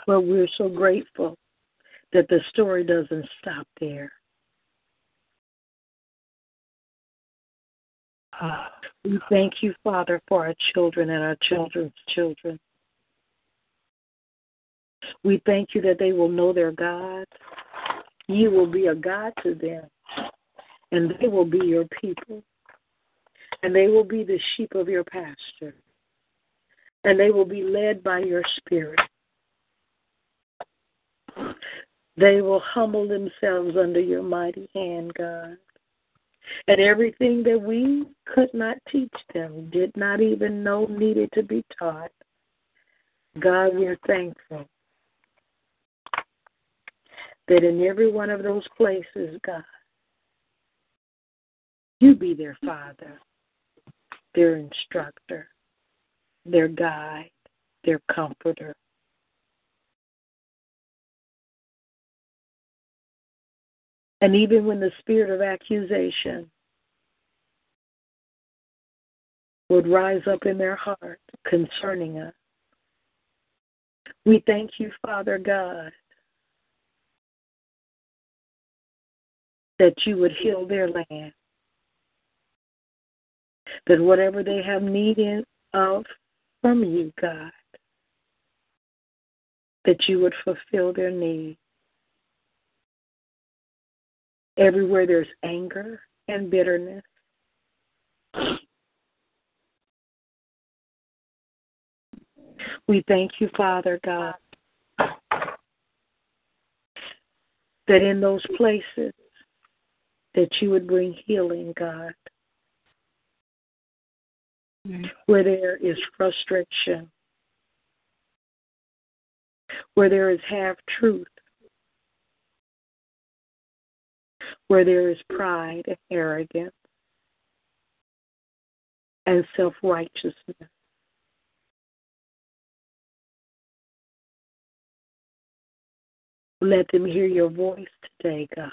but we're so grateful that the story doesn't stop there. <sighs> We thank you, Father, for our children and our children's children. We thank you that they will know their God. You will be a God to them, and they will be your people, and they will be the sheep of your pasture, and they will be led by your Spirit. They will humble themselves under your mighty hand, God. And everything that we could not teach them, did not even know needed to be taught, God, we're thankful that in every one of those places, God, you be their father, their instructor, their guide, their comforter. And even when the spirit of accusation would rise up in their heart concerning us, we thank you, Father God, that you would heal their land. That whatever they have need of from you, God, that you would fulfill their need. Everywhere there's anger and bitterness, we thank you, Father God, that in those places that you would bring healing, God. Mm-hmm. Where there is frustration, where there is half truth, where there is pride and arrogance. And self righteousness. Let them hear your voice today, God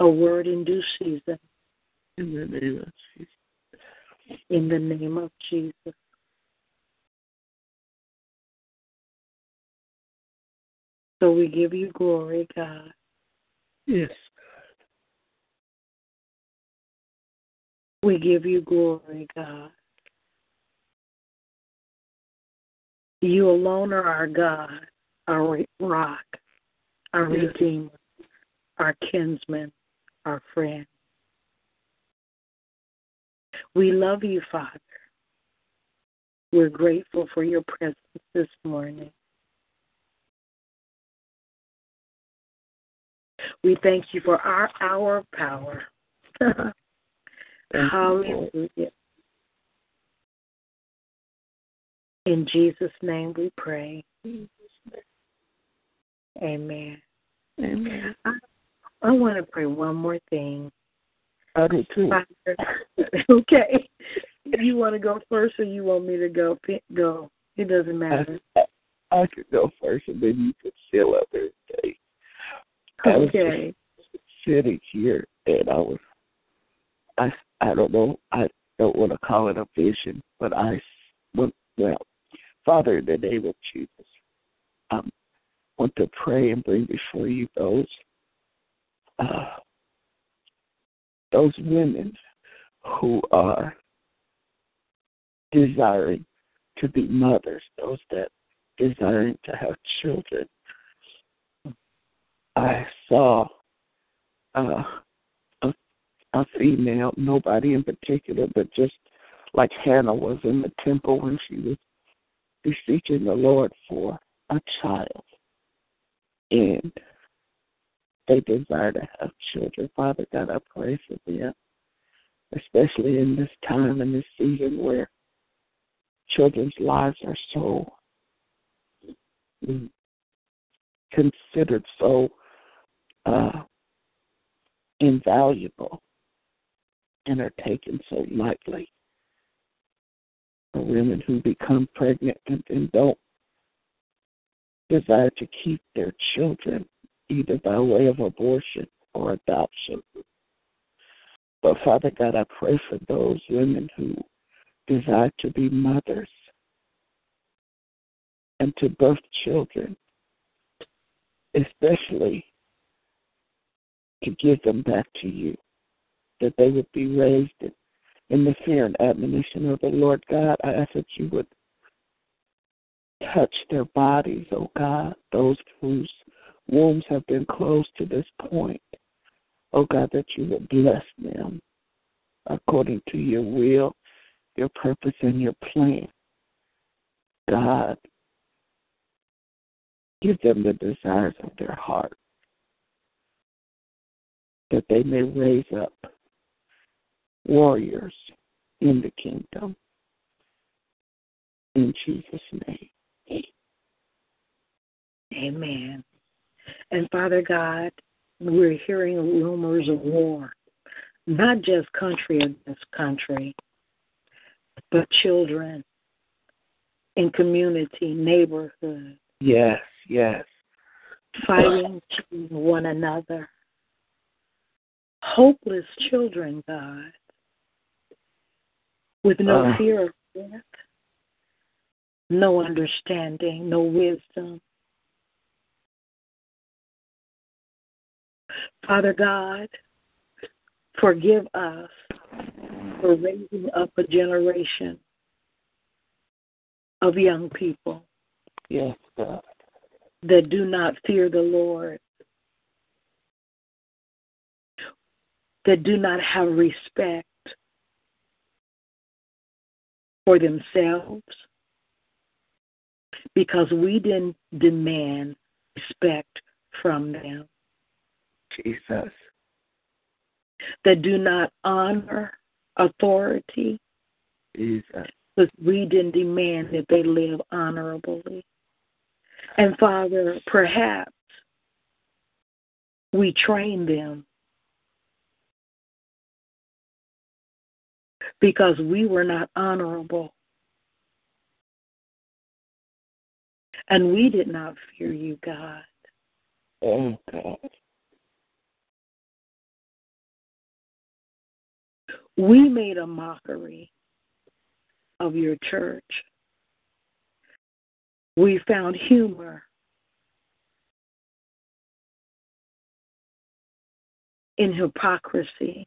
a word in due season. In the name of Jesus. In the name of Jesus. So we give you glory, God. Yes. We give you glory, God. You alone are our God, our rock, our yes. Redeemer, our kinsman, our friend. We love you, Father. We're grateful for your presence this morning. We thank you for our hour of power. <laughs> Hallelujah. In Jesus' name we pray. Amen. Amen. I want to pray one more thing. I do too. <laughs> okay. You want to go first, or you want me to go? Go. It doesn't matter. I, I could go first, and then you could seal up everything. Okay. sitting here, and I was, I, I don't know, I don't want to call it a vision, but I, well, Father, in the name of Jesus, I want to pray and bring before you those uh, <sighs> those women who are desiring to be mothers, those that desiring to have children. I saw uh, a, a female, nobody in particular, but just like Hannah was in the temple when she was beseeching the Lord for a child. And they desire to have children. Father God, I pray for them, especially in this time and this season where children's lives are so considered so uh, invaluable and are taken so lightly. For women who become pregnant and, and don't desire to keep their children either by way of abortion or adoption. But Father God, I pray for those women who desire to be mothers and to birth children, especially to give them back to you, that they would be raised in the fear and admonition of the Lord God. I ask that you would touch their bodies, oh God, those whose wombs have been closed to this point. Oh God, that you would bless them according to your will, your purpose, and your plan. God, give them the desires of their heart that they may raise up warriors in the kingdom. In Jesus' name. Amen. And Father God, we're hearing rumors of war, not just country against country, but children in community, neighborhood. Yes, yes. Fighting one another. Hopeless children, God, with no uh, fear of death, no understanding, no wisdom. Father God, forgive us for raising up a generation of young people. Yes, God. That do not fear the Lord, that do not have respect for themselves, because we didn't demand respect from them. Jesus. That do not honor authority. Jesus. Because we didn't demand that they live honorably. And Father, perhaps we train them because we were not honorable. And we did not fear you, God. Oh, God. We made a mockery of your church. We found humor in hypocrisy.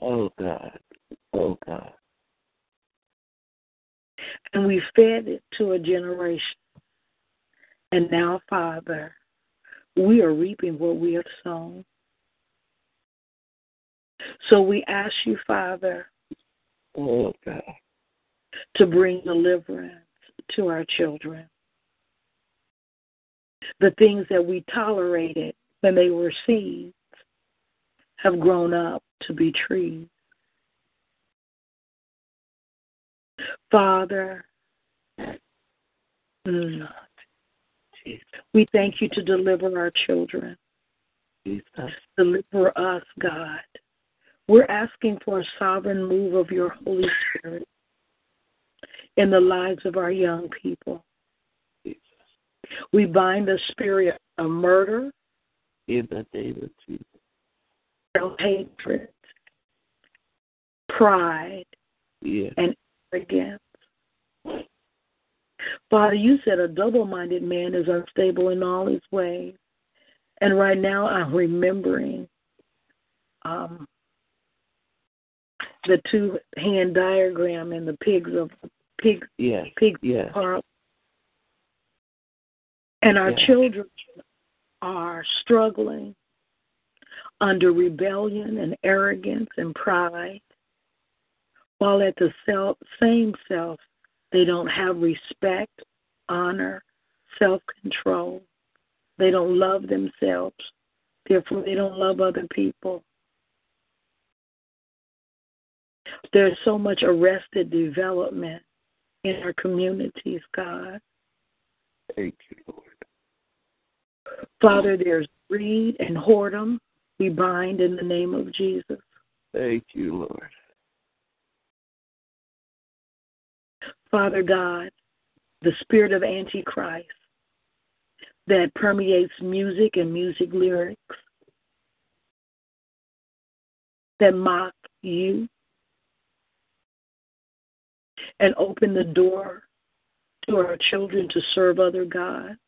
Oh, God. Oh, God. And we fed it to a generation. And now, Father, we are reaping what we have sown. So we ask you, Father, oh, God. to bring deliverance to our children. The things that we tolerated when they were seeds have grown up to be trees. Father, we thank you to deliver our children. Jesus. Deliver us, God. We're asking for a sovereign move of your Holy Spirit in the lives of our young people. Jesus. We bind the spirit of murder, in the name of Jesus, hatred, pride, yes. and arrogance. Father, you said a double minded man is unstable in all his ways. And right now I'm remembering um, the two hand diagram and the pigs of pig yes. pig yes. parlor. And our yes. children are struggling under rebellion and arrogance and pride, while at the self, same self they don't have respect, honor, self control. They don't love themselves. Therefore, they don't love other people. There's so much arrested development in our communities, God. Thank you, Lord. Father, there's greed and whoredom. We bind in the name of Jesus. Thank you, Lord. Father God, the spirit of Antichrist that permeates music and music lyrics that mock you and open the door to our children to serve other gods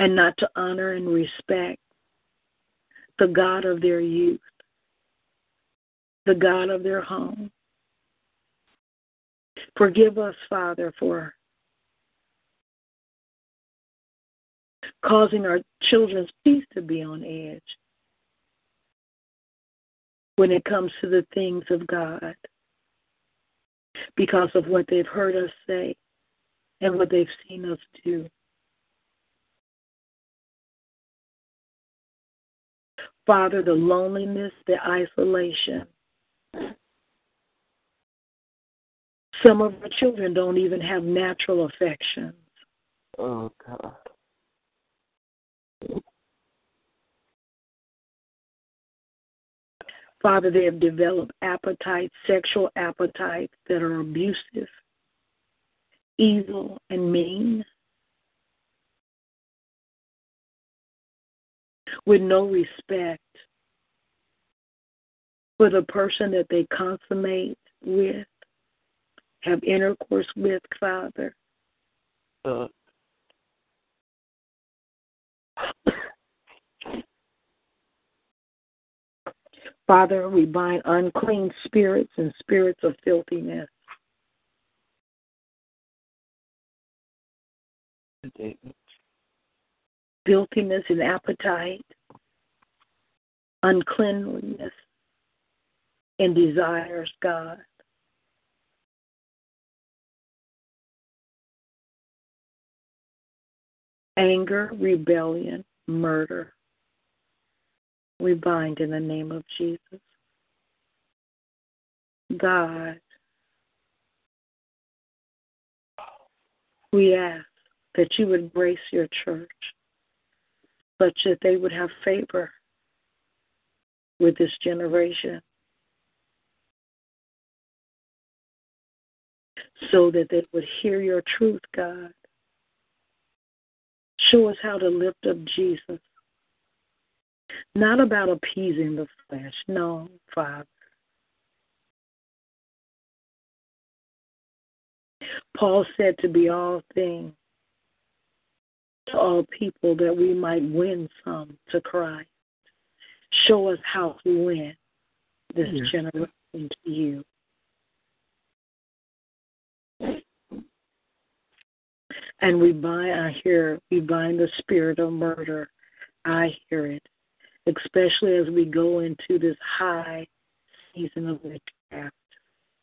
and not to honor and respect the God of their youth, the God of their home. Forgive us, Father, for causing our children's peace to be on edge when it comes to the things of God because of what they've heard us say and what they've seen us do. Father, the loneliness, the isolation. Some of our children don't even have natural affections. Oh, God. Father, they have developed appetites, sexual appetites that are abusive, evil, and mean. With no respect for the person that they consummate with, have intercourse with, Father. Uh, Father, we bind unclean spirits and spirits of filthiness. Filthiness and appetite, uncleanliness and desires, God. Anger, rebellion, murder we bind in the name of Jesus. God, we ask that you would grace your church such that they would have favor with this generation so that they would hear your truth, God. Show us how to lift up Jesus not about appeasing the flesh. No, Father. Paul said to be all things to all people that we might win some to Christ. Show us how to win this yes. generation to you. And we bind, I hear, we bind the spirit of murder. I hear it especially as we go into this high season of witchcraft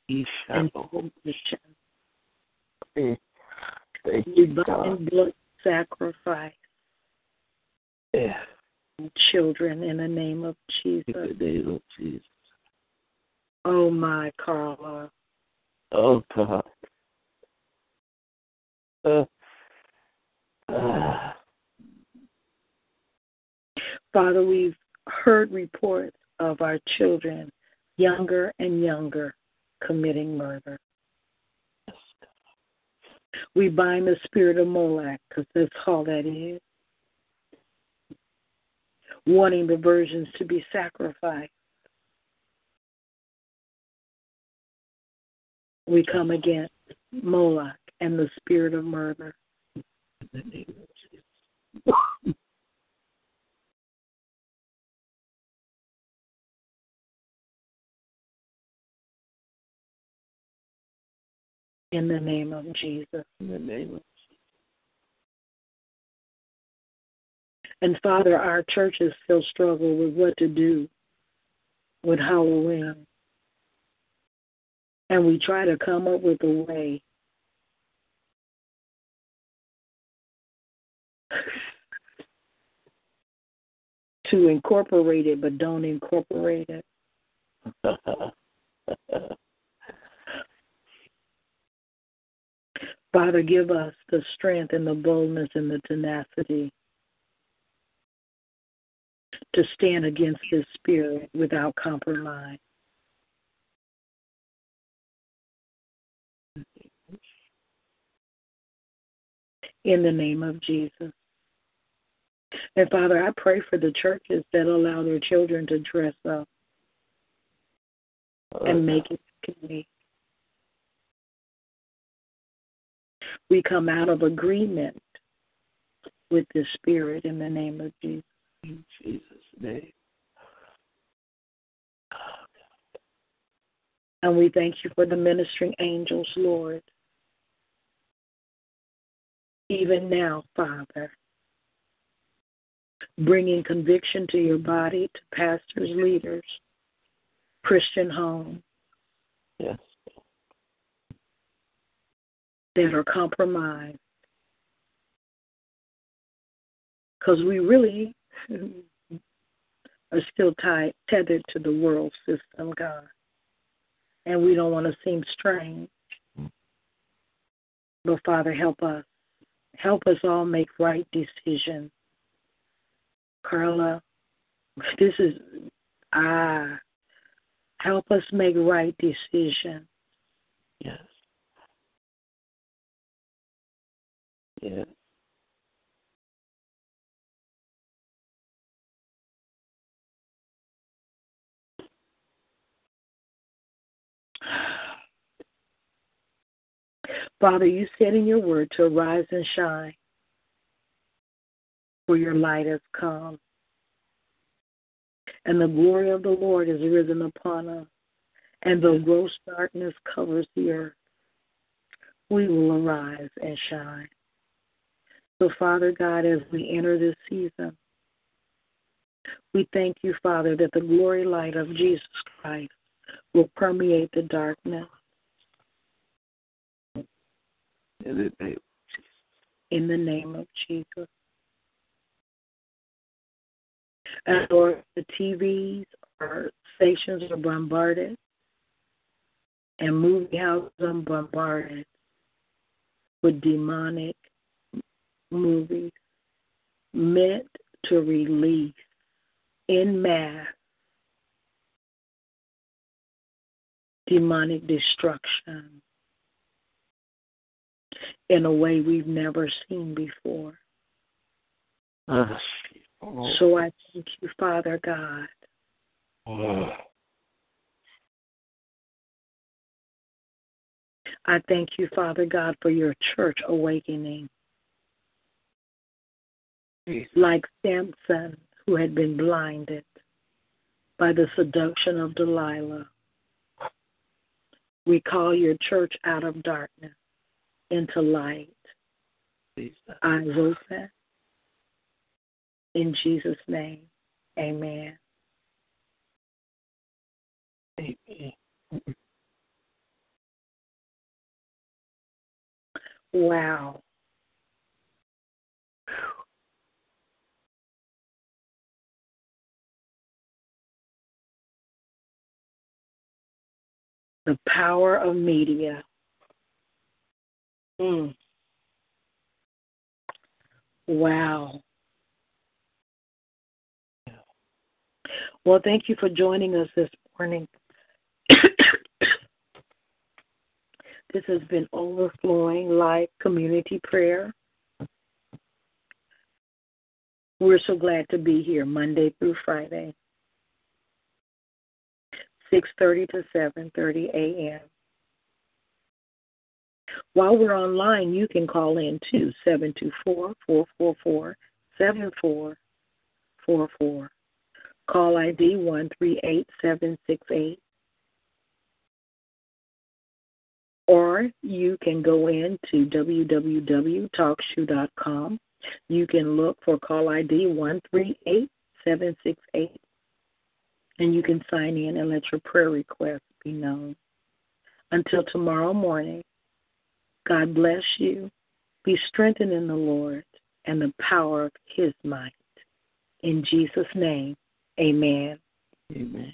and. We bind blood sacrifice. Yeah. Children in the name of Jesus. In the name of Jesus. Oh my Carla. Oh God. Uh, uh. Father, we've heard reports of our children, younger and younger, committing murder. We bind the spirit of Moloch, because that's all that is. Wanting the virgins to be sacrificed. We come against Moloch and the spirit of murder. In the name of Jesus. In the name of Jesus. And Father, our churches still struggle with what to do with Halloween. And we try to come up with a way <laughs> to incorporate it, but don't incorporate it. <laughs> Father, give us the strength and the boldness and the tenacity to stand against this spirit without compromise. In the name of Jesus. And Father, I pray for the churches that allow their children to dress up and make it complete. We come out of agreement with the Spirit in the name of Jesus. In Jesus' name. And we thank you for the ministering angels, Lord. Even now, Father, bringing conviction to your body, to pastors, leaders, Christian homes. Yes that are compromised. Because we really <laughs> are still tied, tethered to the world system, God. And we don't want to seem strange. But Father, help us. Help us all make right decisions. Carla, this is ah help us make right decisions. Yes. Yes. Father, you said in your word to arise and shine, for your light has come, and the glory of the Lord is risen upon us, and though gross darkness covers the earth, we will arise and shine. So, Father God, as we enter this season, we thank you, Father, that the glory light of Jesus Christ will permeate the darkness. In the name of Jesus. In the name of Jesus. And Lord, the TVs or stations are bombarded, and movie houses are bombarded with demonic movies meant to release in mass demonic destruction in a way we've never seen before. Uh, So I thank you, Father God. oh, I thank you, Father God, for your church awakening. Like Samson, who had been blinded by the seduction of Delilah. We call your church out of darkness into light. Jesus. Eyes open. In Jesus' name, amen. Amen. Wow. The power of media. Mm. Wow. Well, thank you for joining us this morning. <coughs> this has been Overflowing Life Community Prayer. We're so glad to be here Monday through Friday, 6:30 to 7:30 a.m. While we're online, you can call in too, 724-444-7444. Call ID 138768. Or you can go in to www.talkshoe.com. You can look for call ID 138768 and you can sign in and let your prayer requests be known. Until tomorrow morning, God bless you. Be strengthened in the Lord and the power of His might. In Jesus' name, amen. Amen.